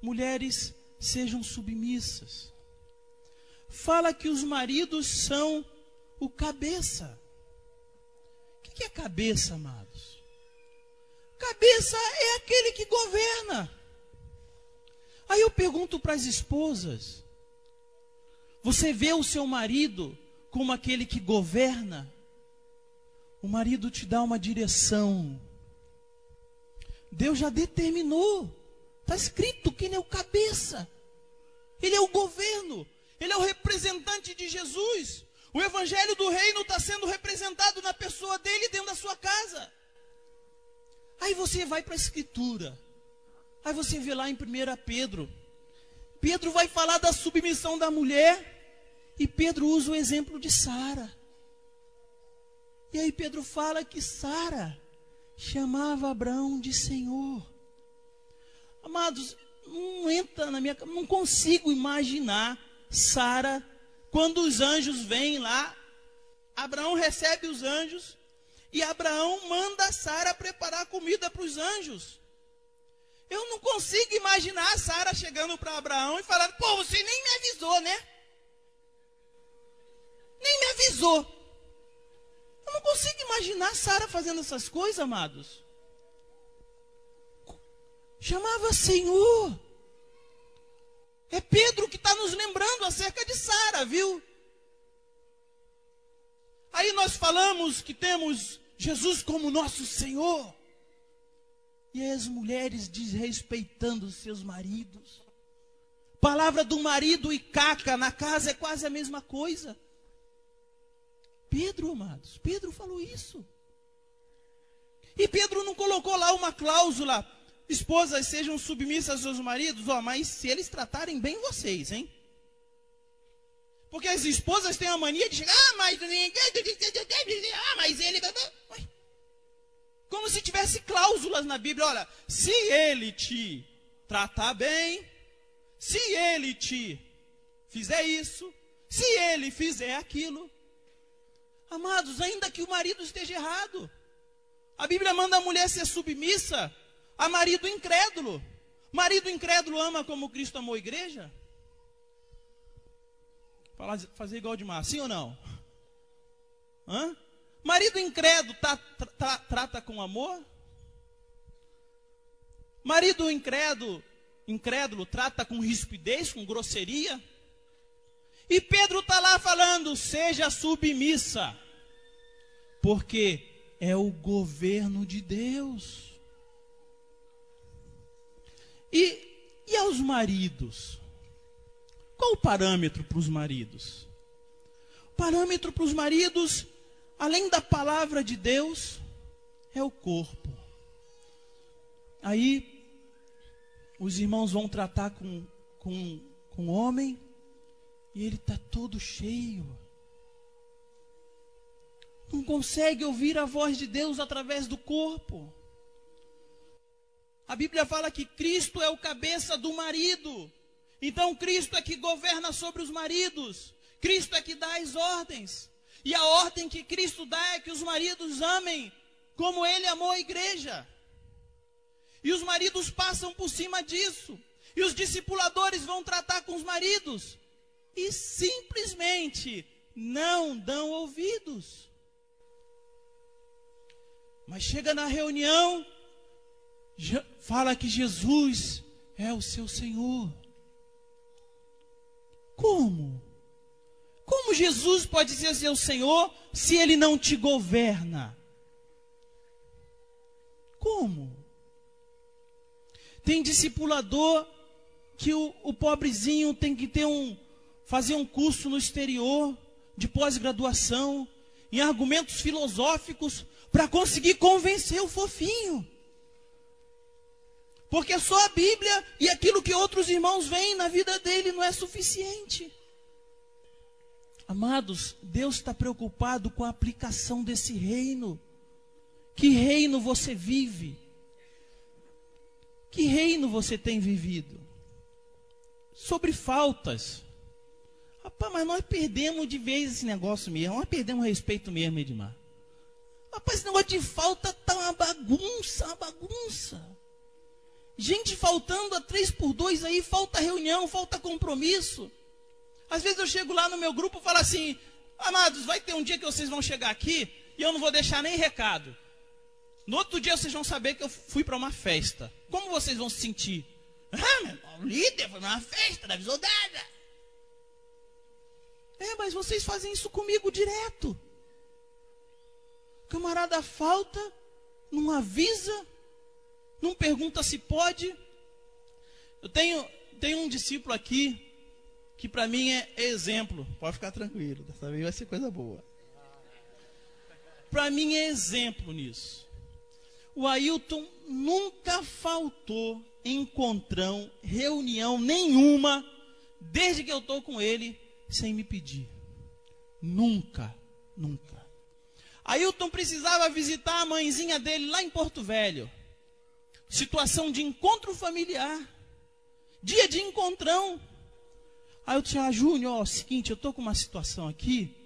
mulheres sejam submissas. Fala que os maridos são o cabeça. O que é cabeça, amados? Cabeça é aquele que governa. Aí eu pergunto para as esposas: você vê o seu marido como aquele que governa? O marido te dá uma direção. Deus já determinou. Está escrito que ele é o cabeça. Ele é o governo. Ele é o representante de Jesus. O evangelho do reino está sendo representado na pessoa dele dentro da sua casa. Aí você vai para a escritura. Aí você vê lá em 1 Pedro. Pedro vai falar da submissão da mulher. E Pedro usa o exemplo de Sara. E aí Pedro fala que Sara chamava Abraão de Senhor. Amados, não entra na minha não consigo imaginar Sara quando os anjos vêm lá, Abraão recebe os anjos e Abraão manda Sara preparar comida para os anjos. Eu não consigo imaginar Sara chegando para Abraão e falando: "Pô, você nem me avisou, né? Nem me avisou. Eu não consigo imaginar Sara fazendo essas coisas, amados. Chamava Senhor. É Pedro que está nos lembrando acerca de Sara, viu? Aí nós falamos que temos Jesus como nosso Senhor. E as mulheres desrespeitando seus maridos. Palavra do marido e caca na casa é quase a mesma coisa. Pedro, amados, Pedro falou isso. E Pedro não colocou lá uma cláusula: esposas sejam submissas aos seus maridos, ó, mas se eles tratarem bem vocês, hein? Porque as esposas têm a mania de chegar, ah, mas ah, mas ele. Como se tivesse cláusulas na Bíblia. Olha, se ele te tratar bem, se ele te fizer isso, se ele fizer aquilo, Amados, ainda que o marido esteja errado, a Bíblia manda a mulher ser submissa a marido incrédulo. Marido incrédulo ama como Cristo amou a igreja? Fazer igual de mar, sim ou não? Hã? Marido incrédulo tá, tra, trata com amor? Marido incrédulo, incrédulo trata com rispidez, com grosseria? E Pedro está lá falando: seja submissa, porque é o governo de Deus. E, e aos maridos? Qual o parâmetro para os maridos? O parâmetro para os maridos, além da palavra de Deus, é o corpo. Aí, os irmãos vão tratar com, com, com o homem, e ele está todo cheio. Não consegue ouvir a voz de Deus através do corpo. A Bíblia fala que Cristo é o cabeça do marido. Então Cristo é que governa sobre os maridos. Cristo é que dá as ordens. E a ordem que Cristo dá é que os maridos amem como ele amou a igreja. E os maridos passam por cima disso. E os discipuladores vão tratar com os maridos. E simplesmente não dão ouvidos. Mas chega na reunião, fala que Jesus é o seu Senhor. Como? Como Jesus pode ser seu Senhor se ele não te governa? Como? Tem discipulador que o, o pobrezinho tem que ter um fazer um curso no exterior de pós-graduação em argumentos filosóficos para conseguir convencer o fofinho. Porque só a Bíblia e aquilo que outros irmãos veem na vida dele não é suficiente. Amados, Deus está preocupado com a aplicação desse reino. Que reino você vive? Que reino você tem vivido? Sobre faltas. Rapaz, mas nós perdemos de vez esse negócio mesmo. Nós perdemos respeito mesmo, Edmar. Rapaz, esse negócio de falta tá uma bagunça, uma bagunça. Gente faltando a três por dois aí, falta reunião, falta compromisso. Às vezes eu chego lá no meu grupo e falo assim, amados, vai ter um dia que vocês vão chegar aqui e eu não vou deixar nem recado. No outro dia vocês vão saber que eu fui para uma festa. Como vocês vão se sentir? Ah, meu irmão, líder foi numa festa, avisou nada. É, mas vocês fazem isso comigo direto. Camarada falta, não avisa, não pergunta se pode. Eu tenho, tenho um discípulo aqui que para mim é exemplo. Pode ficar tranquilo, dessa vez vai ser coisa boa. Para mim é exemplo nisso. O Ailton nunca faltou encontrão, reunião nenhuma, desde que eu estou com ele, sem me pedir. Nunca, nunca. Ailton precisava visitar a mãezinha dele lá em Porto Velho. Situação de encontro familiar. Dia de encontrão. Aí eu disse, ah, Júnior, ó, seguinte, eu estou com uma situação aqui.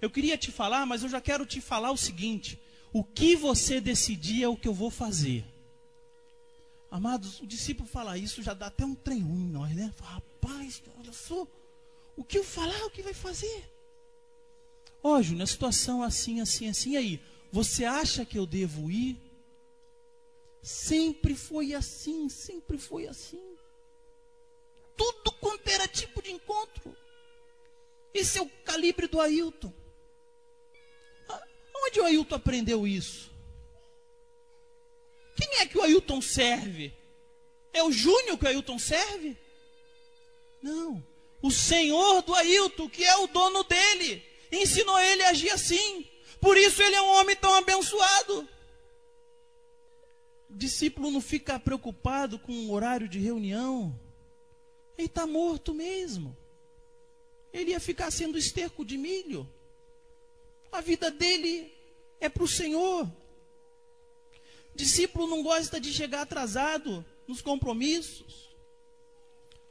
Eu queria te falar, mas eu já quero te falar o seguinte. O que você decidir é o que eu vou fazer. Amados, o discípulo falar isso já dá até um trem ruim em nós, né? Rapaz, olha só. O que eu falar, o que vai fazer? Ó, oh, Júnior, a situação assim, assim, assim. aí, você acha que eu devo ir? Sempre foi assim, sempre foi assim. Tudo quanto era tipo de encontro. Esse é o calibre do Ailton. Onde o Ailton aprendeu isso? Quem é que o Ailton serve? É o Júnior que o Ailton serve? Não. O Senhor do Ailton, que é o dono dele, ensinou ele a agir assim. Por isso ele é um homem tão abençoado. O discípulo não fica preocupado com o horário de reunião. Ele está morto mesmo. Ele ia ficar sendo esterco de milho. A vida dele é para o Senhor. Discípulo não gosta de chegar atrasado nos compromissos.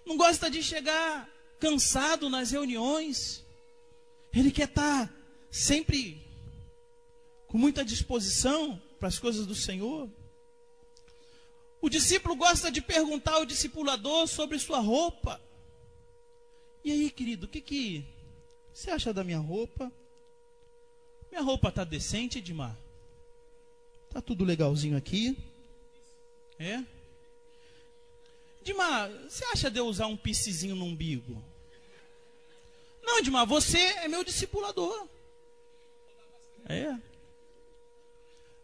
Não gosta de chegar cansado nas reuniões. Ele quer estar sempre com muita disposição para as coisas do Senhor. O discípulo gosta de perguntar ao discipulador sobre sua roupa. E aí, querido, o que, que você acha da minha roupa? Minha roupa está decente, Edmar? Tá tudo legalzinho aqui? É? Edmar, você acha de eu usar um piscizinho no umbigo? Não, Edmar, você é meu discipulador. É.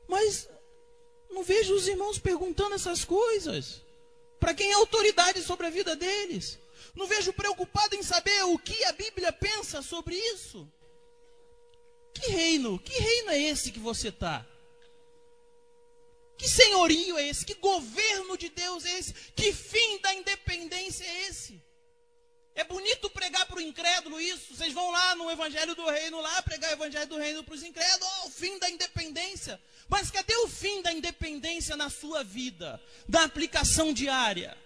Mas não vejo os irmãos perguntando essas coisas. Para quem é autoridade sobre a vida deles. Não vejo preocupado em saber o que a Bíblia pensa sobre isso. Que reino? Que reino é esse que você está? Que senhorio é esse? Que governo de Deus é esse? Que fim da independência é esse? É bonito pregar para o incrédulo isso. Vocês vão lá no Evangelho do Reino, lá pregar o Evangelho do Reino para os incrédulos, oh, o fim da independência. Mas cadê o fim da independência na sua vida? Da aplicação diária?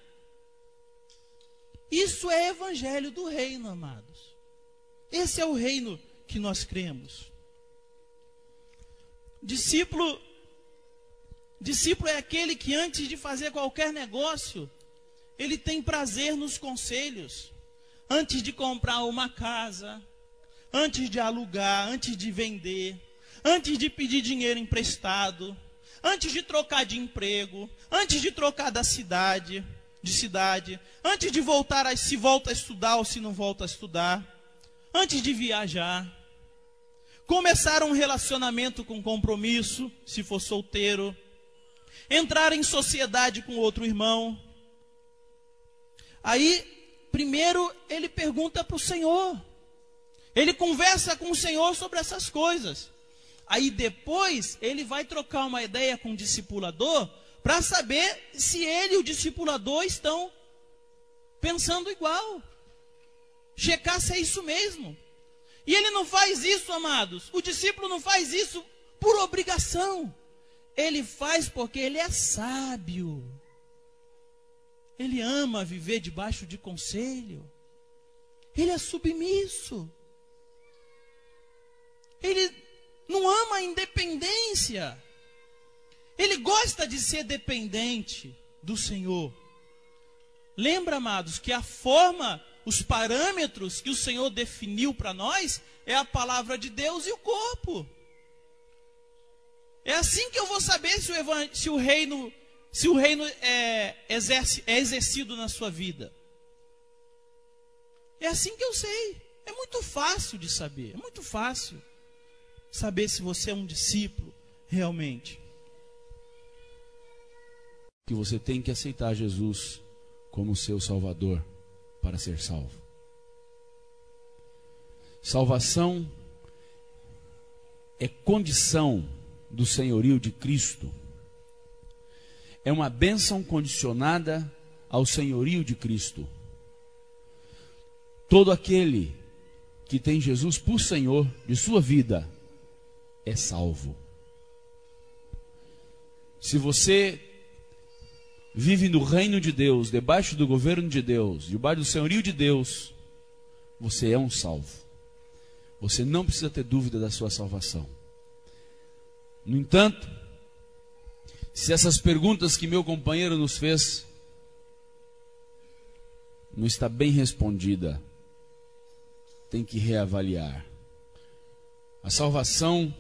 Isso é Evangelho do Reino, amados. Esse é o reino que nós cremos. Discípulo, discípulo é aquele que antes de fazer qualquer negócio, ele tem prazer nos conselhos antes de comprar uma casa, antes de alugar, antes de vender, antes de pedir dinheiro emprestado, antes de trocar de emprego, antes de trocar da cidade, de cidade, antes de voltar a se volta a estudar ou se não volta a estudar, antes de viajar, começar um relacionamento com compromisso, se for solteiro, entrar em sociedade com outro irmão. Aí primeiro ele pergunta para o Senhor. Ele conversa com o Senhor sobre essas coisas. Aí depois ele vai trocar uma ideia com o discipulador para saber se ele e o discipulador estão pensando igual. Checar se é isso mesmo. E ele não faz isso, amados. O discípulo não faz isso por obrigação. Ele faz porque ele é sábio. Ele ama viver debaixo de conselho. Ele é submisso. Ele não ama a independência. Ele gosta de ser dependente do Senhor. Lembra, amados, que a forma, os parâmetros que o Senhor definiu para nós é a palavra de Deus e o corpo. É assim que eu vou saber se o, se o reino se o reino é, exerce, é exercido na sua vida? É assim que eu sei. É muito fácil de saber. É muito fácil saber se você é um discípulo realmente. Que você tem que aceitar Jesus como seu Salvador para ser salvo. Salvação é condição do senhorio de Cristo é uma bênção condicionada ao senhorio de Cristo. Todo aquele que tem Jesus por Senhor de sua vida é salvo. Se você vive no reino de Deus, debaixo do governo de Deus, debaixo do senhorio de Deus, você é um salvo. Você não precisa ter dúvida da sua salvação. No entanto, se essas perguntas que meu companheiro nos fez não está bem respondida, tem que reavaliar. A salvação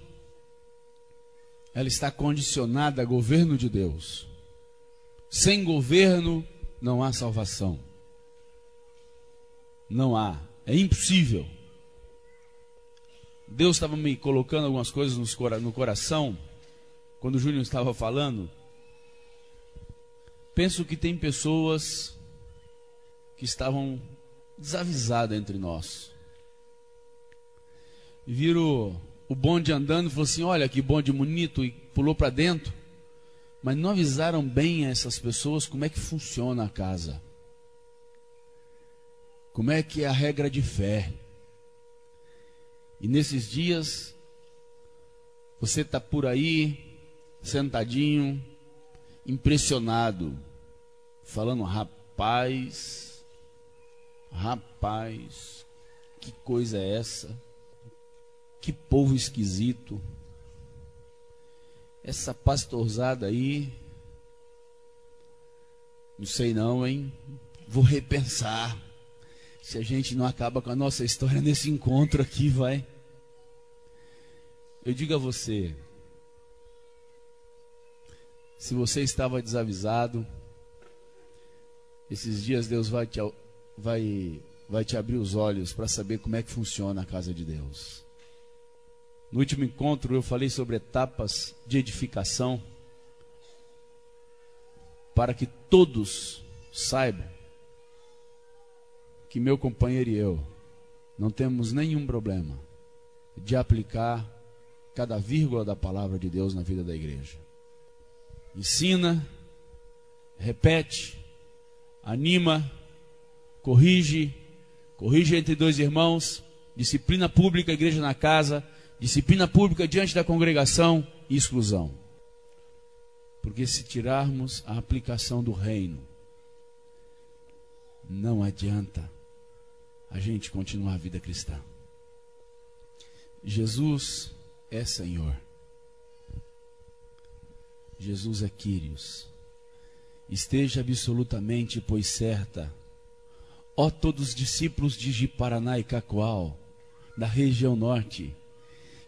ela está condicionada ao governo de Deus. Sem governo não há salvação. Não há, é impossível. Deus estava me colocando algumas coisas no coração quando o Júnior estava falando, penso que tem pessoas que estavam desavisadas entre nós. Viram o bonde andando e falou assim: Olha que bonde bonito, e pulou para dentro. Mas não avisaram bem a essas pessoas como é que funciona a casa. Como é que é a regra de fé. E nesses dias, você está por aí, sentadinho, impressionado, falando: rapaz, rapaz, que coisa é essa? Que povo esquisito. Essa pastorzada aí, não sei não, hein? Vou repensar. Se a gente não acaba com a nossa história nesse encontro aqui, vai. Eu digo a você, se você estava desavisado, esses dias Deus vai te, vai, vai te abrir os olhos para saber como é que funciona a casa de Deus. No último encontro eu falei sobre etapas de edificação para que todos saibam que meu companheiro e eu não temos nenhum problema de aplicar cada vírgula da palavra de Deus na vida da igreja. Ensina, repete, anima, corrige, corrige entre dois irmãos, disciplina pública, igreja na casa, disciplina pública diante da congregação e exclusão. Porque se tirarmos a aplicação do reino, não adianta a gente continuar a vida cristã. Jesus é Senhor. Jesus é Quírios. Esteja absolutamente, pois certa, ó todos os discípulos de Jiparaná e Cacoal, da região norte,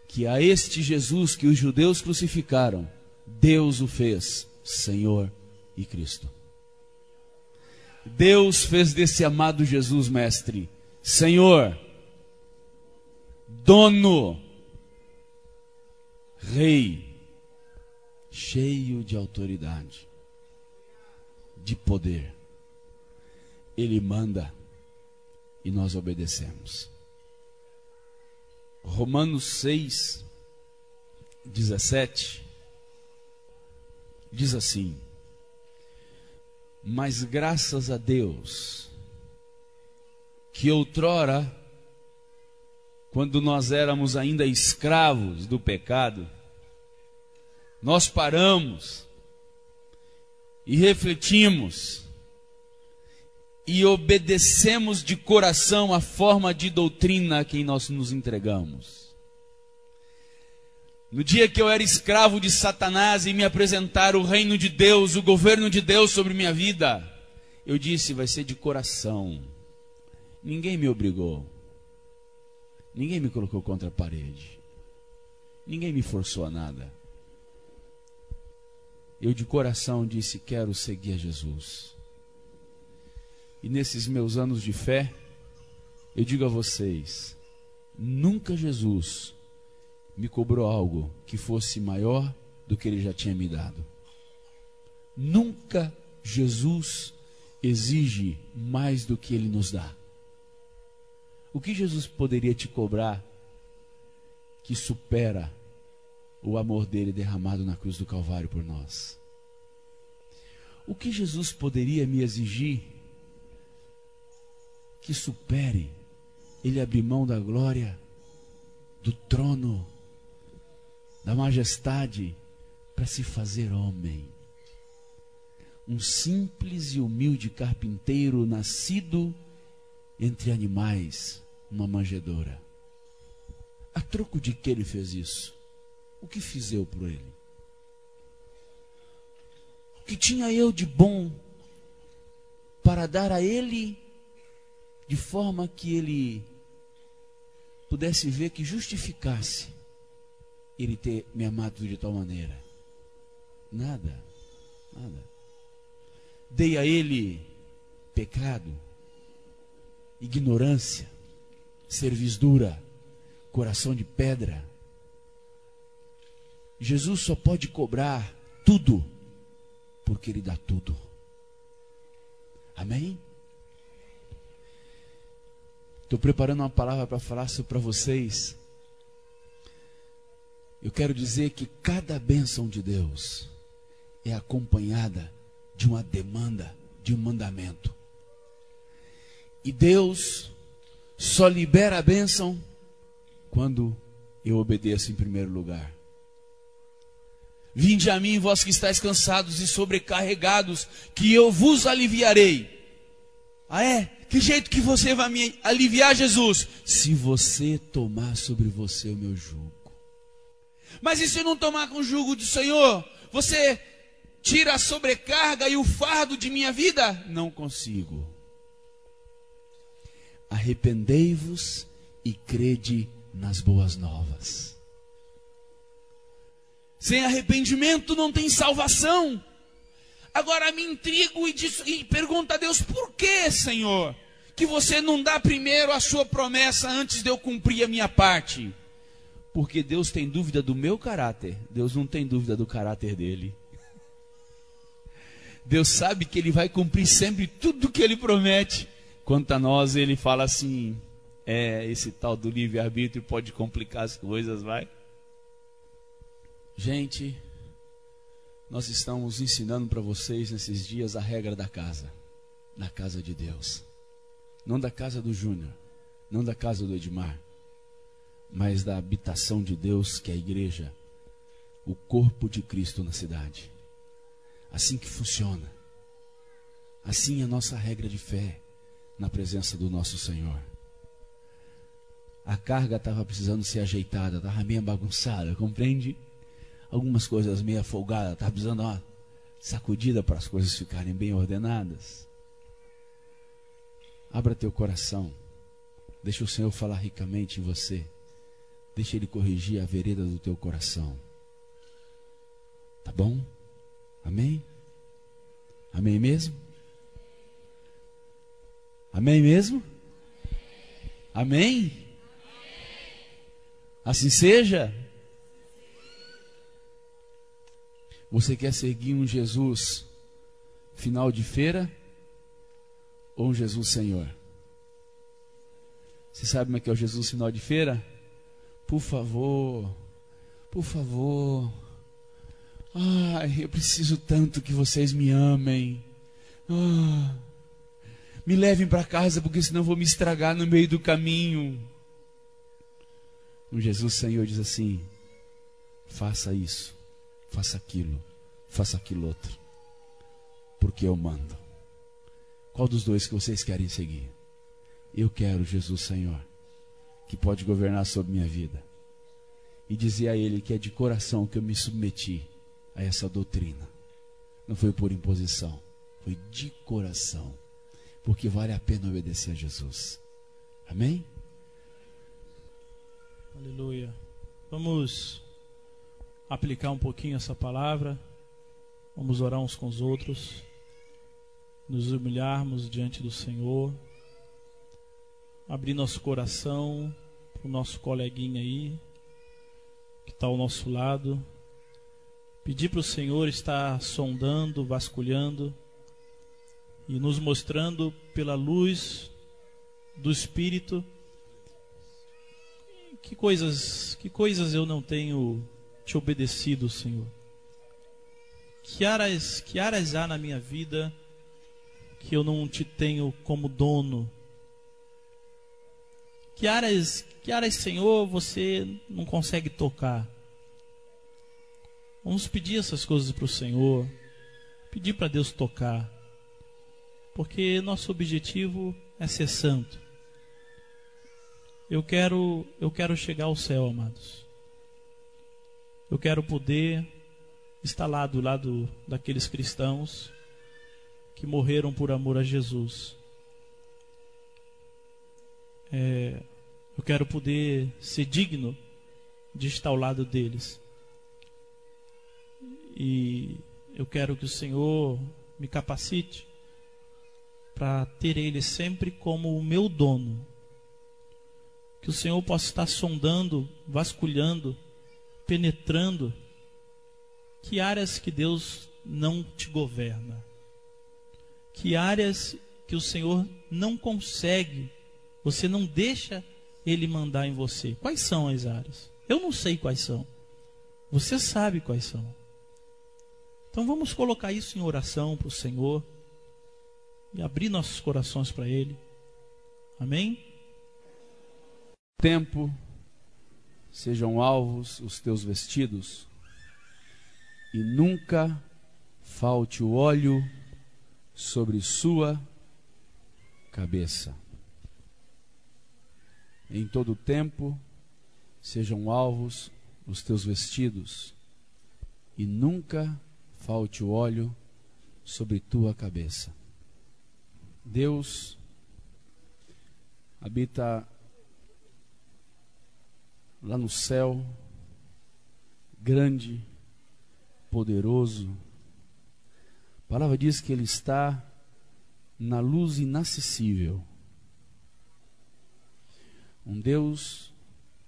que a este Jesus que os judeus crucificaram, Deus o fez Senhor e Cristo. Deus fez desse amado Jesus, mestre, Senhor, dono, rei, cheio de autoridade, de poder. Ele manda e nós obedecemos. Romanos 6, 17 diz assim: Mas graças a Deus, que outrora, quando nós éramos ainda escravos do pecado, nós paramos e refletimos e obedecemos de coração a forma de doutrina a quem nós nos entregamos. No dia que eu era escravo de Satanás e me apresentaram o reino de Deus, o governo de Deus sobre minha vida, eu disse: vai ser de coração. Ninguém me obrigou. Ninguém me colocou contra a parede. Ninguém me forçou a nada. Eu de coração disse: quero seguir a Jesus. E nesses meus anos de fé, eu digo a vocês: nunca Jesus me cobrou algo que fosse maior do que ele já tinha me dado. Nunca Jesus exige mais do que ele nos dá. O que Jesus poderia te cobrar que supera o amor dele derramado na cruz do Calvário por nós? O que Jesus poderia me exigir que supere ele abrir mão da glória, do trono, da majestade para se fazer homem. Um simples e humilde carpinteiro nascido entre animais, uma manjedoura. A troco de que ele fez isso? O que fiz eu por ele? O que tinha eu de bom para dar a ele de forma que ele pudesse ver que justificasse ele ter me amado de tal maneira? Nada, nada. Dei a ele pecado, ignorância, servidura, coração de pedra. Jesus só pode cobrar tudo, porque Ele dá tudo. Amém? Estou preparando uma palavra para falar para vocês eu quero dizer que cada bênção de Deus é acompanhada de uma demanda, de um mandamento. E Deus só libera a bênção quando eu obedeço em primeiro lugar. Vinde a mim, vós que estáis cansados e sobrecarregados, que eu vos aliviarei. Ah, é? Que jeito que você vai me aliviar, Jesus? Se você tomar sobre você o meu jugo. Mas e se não tomar com o jugo do Senhor? Você tira a sobrecarga e o fardo de minha vida? Não consigo. Arrependei-vos e crede nas boas novas. Sem arrependimento não tem salvação. Agora me intrigo e, diz, e pergunto a Deus: por que, Senhor, que você não dá primeiro a sua promessa antes de eu cumprir a minha parte? Porque Deus tem dúvida do meu caráter, Deus não tem dúvida do caráter dele. Deus sabe que ele vai cumprir sempre tudo que ele promete. Quanto a nós, ele fala assim: é, esse tal do livre-arbítrio pode complicar as coisas, vai. Gente, nós estamos ensinando para vocês nesses dias a regra da casa, da casa de Deus. Não da casa do Júnior, não da casa do Edmar, mas da habitação de Deus, que é a igreja, o corpo de Cristo na cidade. Assim que funciona. Assim é a nossa regra de fé na presença do nosso Senhor. A carga estava precisando ser ajeitada, estava meio bagunçada, compreende? Algumas coisas meio folgadas, estava precisando uma sacudida para as coisas ficarem bem ordenadas. Abra teu coração, deixa o Senhor falar ricamente em você, deixa Ele corrigir a vereda do teu coração. Tá bom? Amém? Amém mesmo? Amém mesmo? Amém? Assim seja? Você quer seguir um Jesus final de feira ou um Jesus Senhor? Você sabe como é que é o Jesus final de feira? Por favor, por favor. Ai, eu preciso tanto que vocês me amem. Ah. Me levem para casa, porque senão vou me estragar no meio do caminho. O Jesus Senhor diz assim: faça isso, faça aquilo, faça aquilo outro, porque eu mando. Qual dos dois que vocês querem seguir? Eu quero Jesus Senhor, que pode governar sobre minha vida. E dizer a Ele que é de coração que eu me submeti a essa doutrina. Não foi por imposição, foi de coração porque vale a pena obedecer a Jesus. Amém? Aleluia. Vamos aplicar um pouquinho essa palavra. Vamos orar uns com os outros. Nos humilharmos diante do Senhor. Abrir nosso coração para o nosso coleguinha aí, que está ao nosso lado. Pedir para o Senhor estar sondando, vasculhando e nos mostrando pela luz do Espírito que coisas, que coisas eu não tenho te obedecido, Senhor. Que áreas, que áreas há na minha vida que eu não te tenho como dono? Que áreas, que áreas, Senhor, você não consegue tocar? Vamos pedir essas coisas para o Senhor, pedir para Deus tocar porque nosso objetivo é ser santo. Eu quero, eu quero chegar ao céu, amados. Eu quero poder estar lá do lado daqueles cristãos que morreram por amor a Jesus. É, eu quero poder ser digno de estar ao lado deles. E eu quero que o Senhor me capacite para ter Ele sempre como o meu dono. Que o Senhor possa estar sondando, vasculhando, penetrando que áreas que Deus não te governa, que áreas que o Senhor não consegue, você não deixa Ele mandar em você. Quais são as áreas? Eu não sei quais são. Você sabe quais são. Então vamos colocar isso em oração para o Senhor e abrir nossos corações para Ele. Amém? Tempo, sejam alvos os teus vestidos, e nunca falte o óleo sobre sua cabeça. Em todo tempo, sejam alvos os teus vestidos, e nunca falte o óleo sobre tua cabeça. Deus habita lá no céu, grande, poderoso. A palavra diz que Ele está na luz inacessível. Um Deus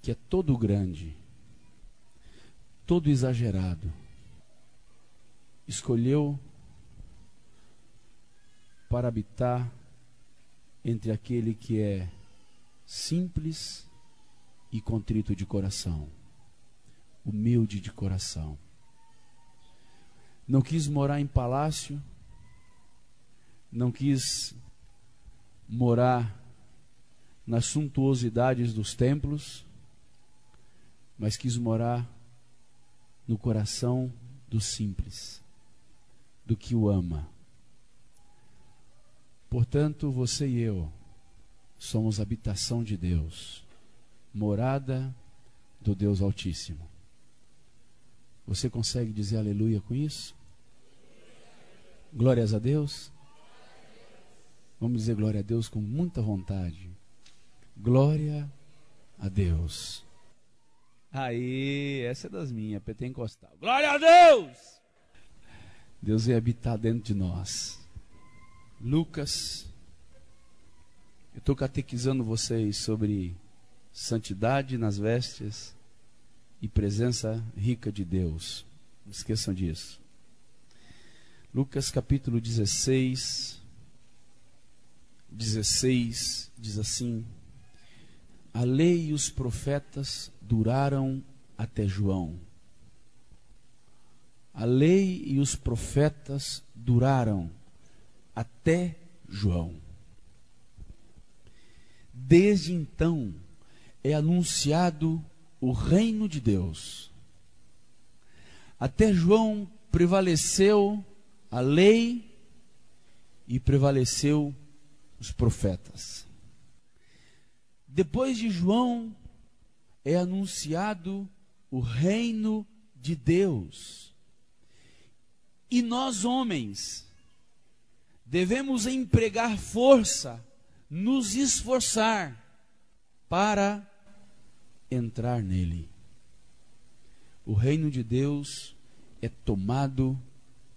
que é todo grande, todo exagerado, escolheu para habitar entre aquele que é simples e contrito de coração, humilde de coração. Não quis morar em palácio, não quis morar nas suntuosidades dos templos, mas quis morar no coração do simples, do que o ama. Portanto, você e eu somos habitação de Deus, morada do Deus Altíssimo. Você consegue dizer aleluia com isso? Glórias a Deus? Vamos dizer glória a Deus com muita vontade. Glória a Deus. Aí, essa é das minhas, pentecostal. Glória a Deus! Deus vai habitar dentro de nós. Lucas, eu estou catequizando vocês sobre santidade nas vestes e presença rica de Deus. Não esqueçam disso. Lucas capítulo 16, 16 diz assim: a lei e os profetas duraram até João. A lei e os profetas duraram até João. Desde então é anunciado o reino de Deus. Até João prevaleceu a lei e prevaleceu os profetas. Depois de João, é anunciado o reino de Deus. E nós, homens, devemos empregar força, nos esforçar para entrar nele. O reino de Deus é tomado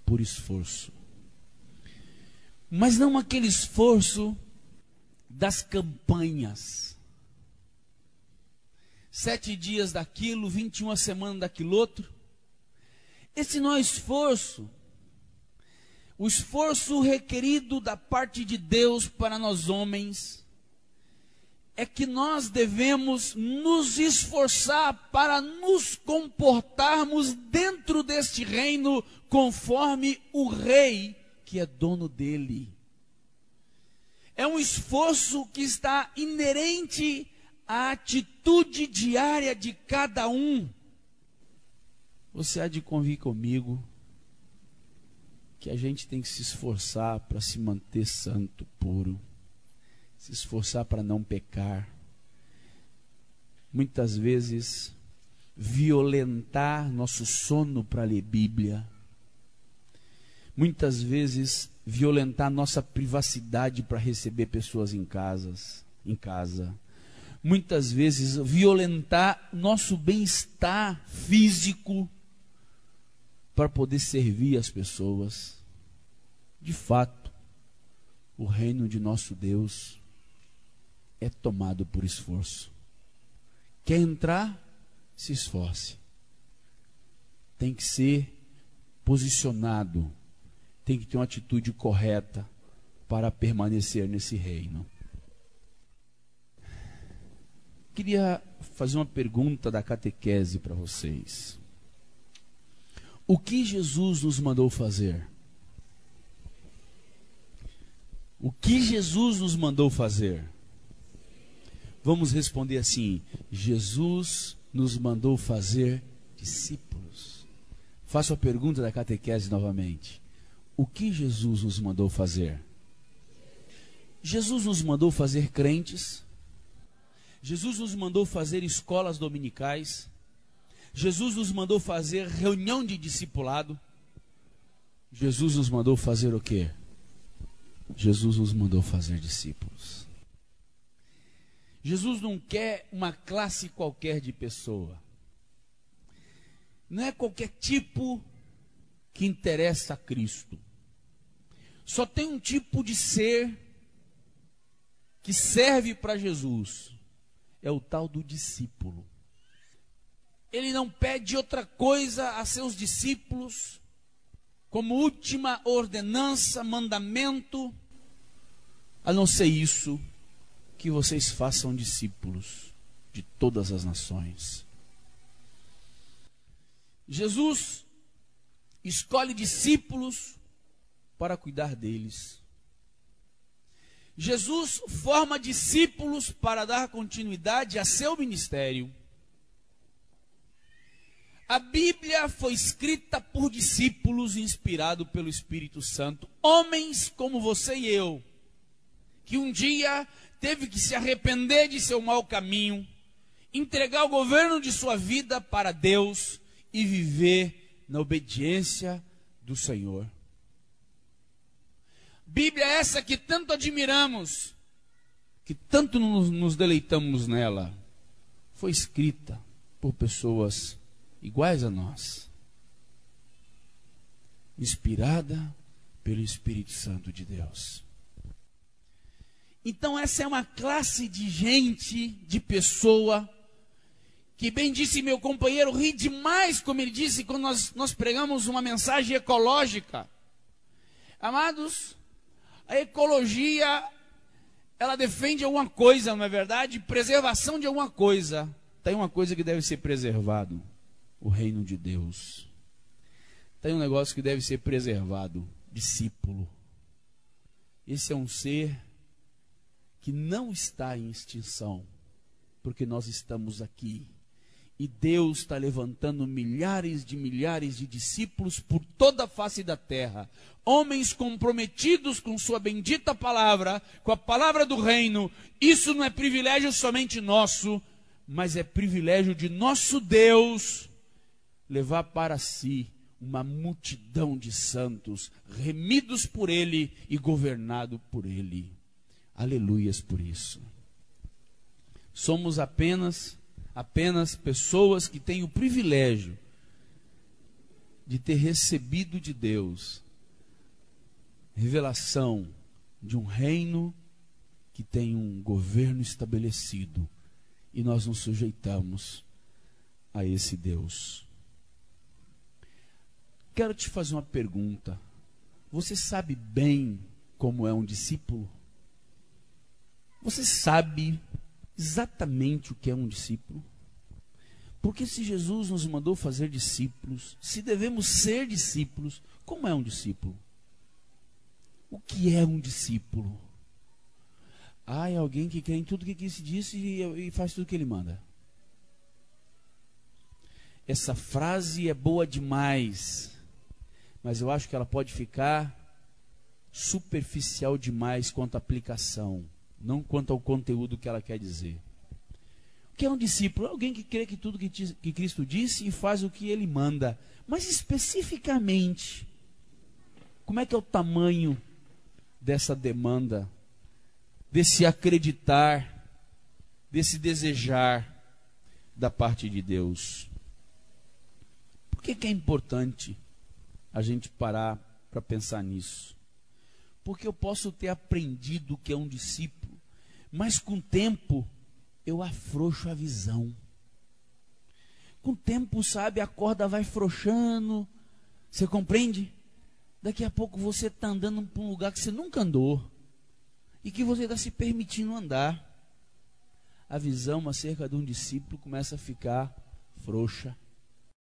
por esforço. Mas não aquele esforço das campanhas sete dias daquilo, 21 semanas daquilo outro. Esse não é esforço. O esforço requerido da parte de Deus para nós homens é que nós devemos nos esforçar para nos comportarmos dentro deste reino conforme o rei que é dono dele. É um esforço que está inerente a atitude diária de cada um. Você há de convir comigo que a gente tem que se esforçar para se manter santo, puro, se esforçar para não pecar. Muitas vezes, violentar nosso sono para ler Bíblia. Muitas vezes, violentar nossa privacidade para receber pessoas em casas, em casa muitas vezes violentar nosso bem-estar físico para poder servir as pessoas. De fato, o reino de nosso Deus é tomado por esforço. Quer entrar? Se esforce. Tem que ser posicionado, tem que ter uma atitude correta para permanecer nesse reino queria fazer uma pergunta da catequese para vocês. O que Jesus nos mandou fazer? O que Jesus nos mandou fazer? Vamos responder assim: Jesus nos mandou fazer discípulos. Faço a pergunta da catequese novamente. O que Jesus nos mandou fazer? Jesus nos mandou fazer crentes Jesus nos mandou fazer escolas dominicais. Jesus nos mandou fazer reunião de discipulado. Jesus nos mandou fazer o quê? Jesus nos mandou fazer discípulos. Jesus não quer uma classe qualquer de pessoa. Não é qualquer tipo que interessa a Cristo. Só tem um tipo de ser que serve para Jesus é o tal do discípulo. ele não pede outra coisa a seus discípulos, como última ordenança, mandamento, a não ser isso, que vocês façam discípulos de todas as nações. Jesus escolhe discípulos para cuidar deles. Jesus forma discípulos para dar continuidade a seu ministério. A Bíblia foi escrita por discípulos inspirados pelo Espírito Santo, homens como você e eu, que um dia teve que se arrepender de seu mau caminho, entregar o governo de sua vida para Deus e viver na obediência do Senhor. Bíblia é essa que tanto admiramos, que tanto nos, nos deleitamos nela, foi escrita por pessoas iguais a nós, inspirada pelo Espírito Santo de Deus. Então, essa é uma classe de gente, de pessoa, que bem disse meu companheiro, ri demais, como ele disse, quando nós, nós pregamos uma mensagem ecológica. Amados, a ecologia, ela defende alguma coisa, não é verdade? Preservação de alguma coisa. Tem uma coisa que deve ser preservado o reino de Deus. Tem um negócio que deve ser preservado: discípulo. Esse é um ser que não está em extinção, porque nós estamos aqui. E Deus está levantando milhares de milhares de discípulos por toda a face da terra. Homens comprometidos com Sua bendita palavra, com a palavra do reino. Isso não é privilégio somente nosso, mas é privilégio de nosso Deus levar para si uma multidão de santos, remidos por Ele e governado por Ele. Aleluias por isso. Somos apenas apenas pessoas que têm o privilégio de ter recebido de Deus revelação de um reino que tem um governo estabelecido e nós nos sujeitamos a esse Deus. Quero te fazer uma pergunta. Você sabe bem como é um discípulo? Você sabe exatamente o que é um discípulo? Porque se Jesus nos mandou fazer discípulos, se devemos ser discípulos, como é um discípulo? O que é um discípulo? Ah, é alguém que crê em tudo que Cristo disse e faz tudo que ele manda. Essa frase é boa demais mas eu acho que ela pode ficar superficial demais quanto à aplicação, não quanto ao conteúdo que ela quer dizer. O que é um discípulo? Alguém que crê que tudo que, que Cristo disse e faz o que ele manda. Mas especificamente, como é que é o tamanho dessa demanda, desse acreditar, desse desejar da parte de Deus? Por que, que é importante a gente parar para pensar nisso. Porque eu posso ter aprendido o que é um discípulo, mas com o tempo eu afrouxo a visão. Com o tempo, sabe, a corda vai frouxando. Você compreende? Daqui a pouco você está andando para um lugar que você nunca andou e que você está se permitindo andar. A visão acerca de um discípulo começa a ficar frouxa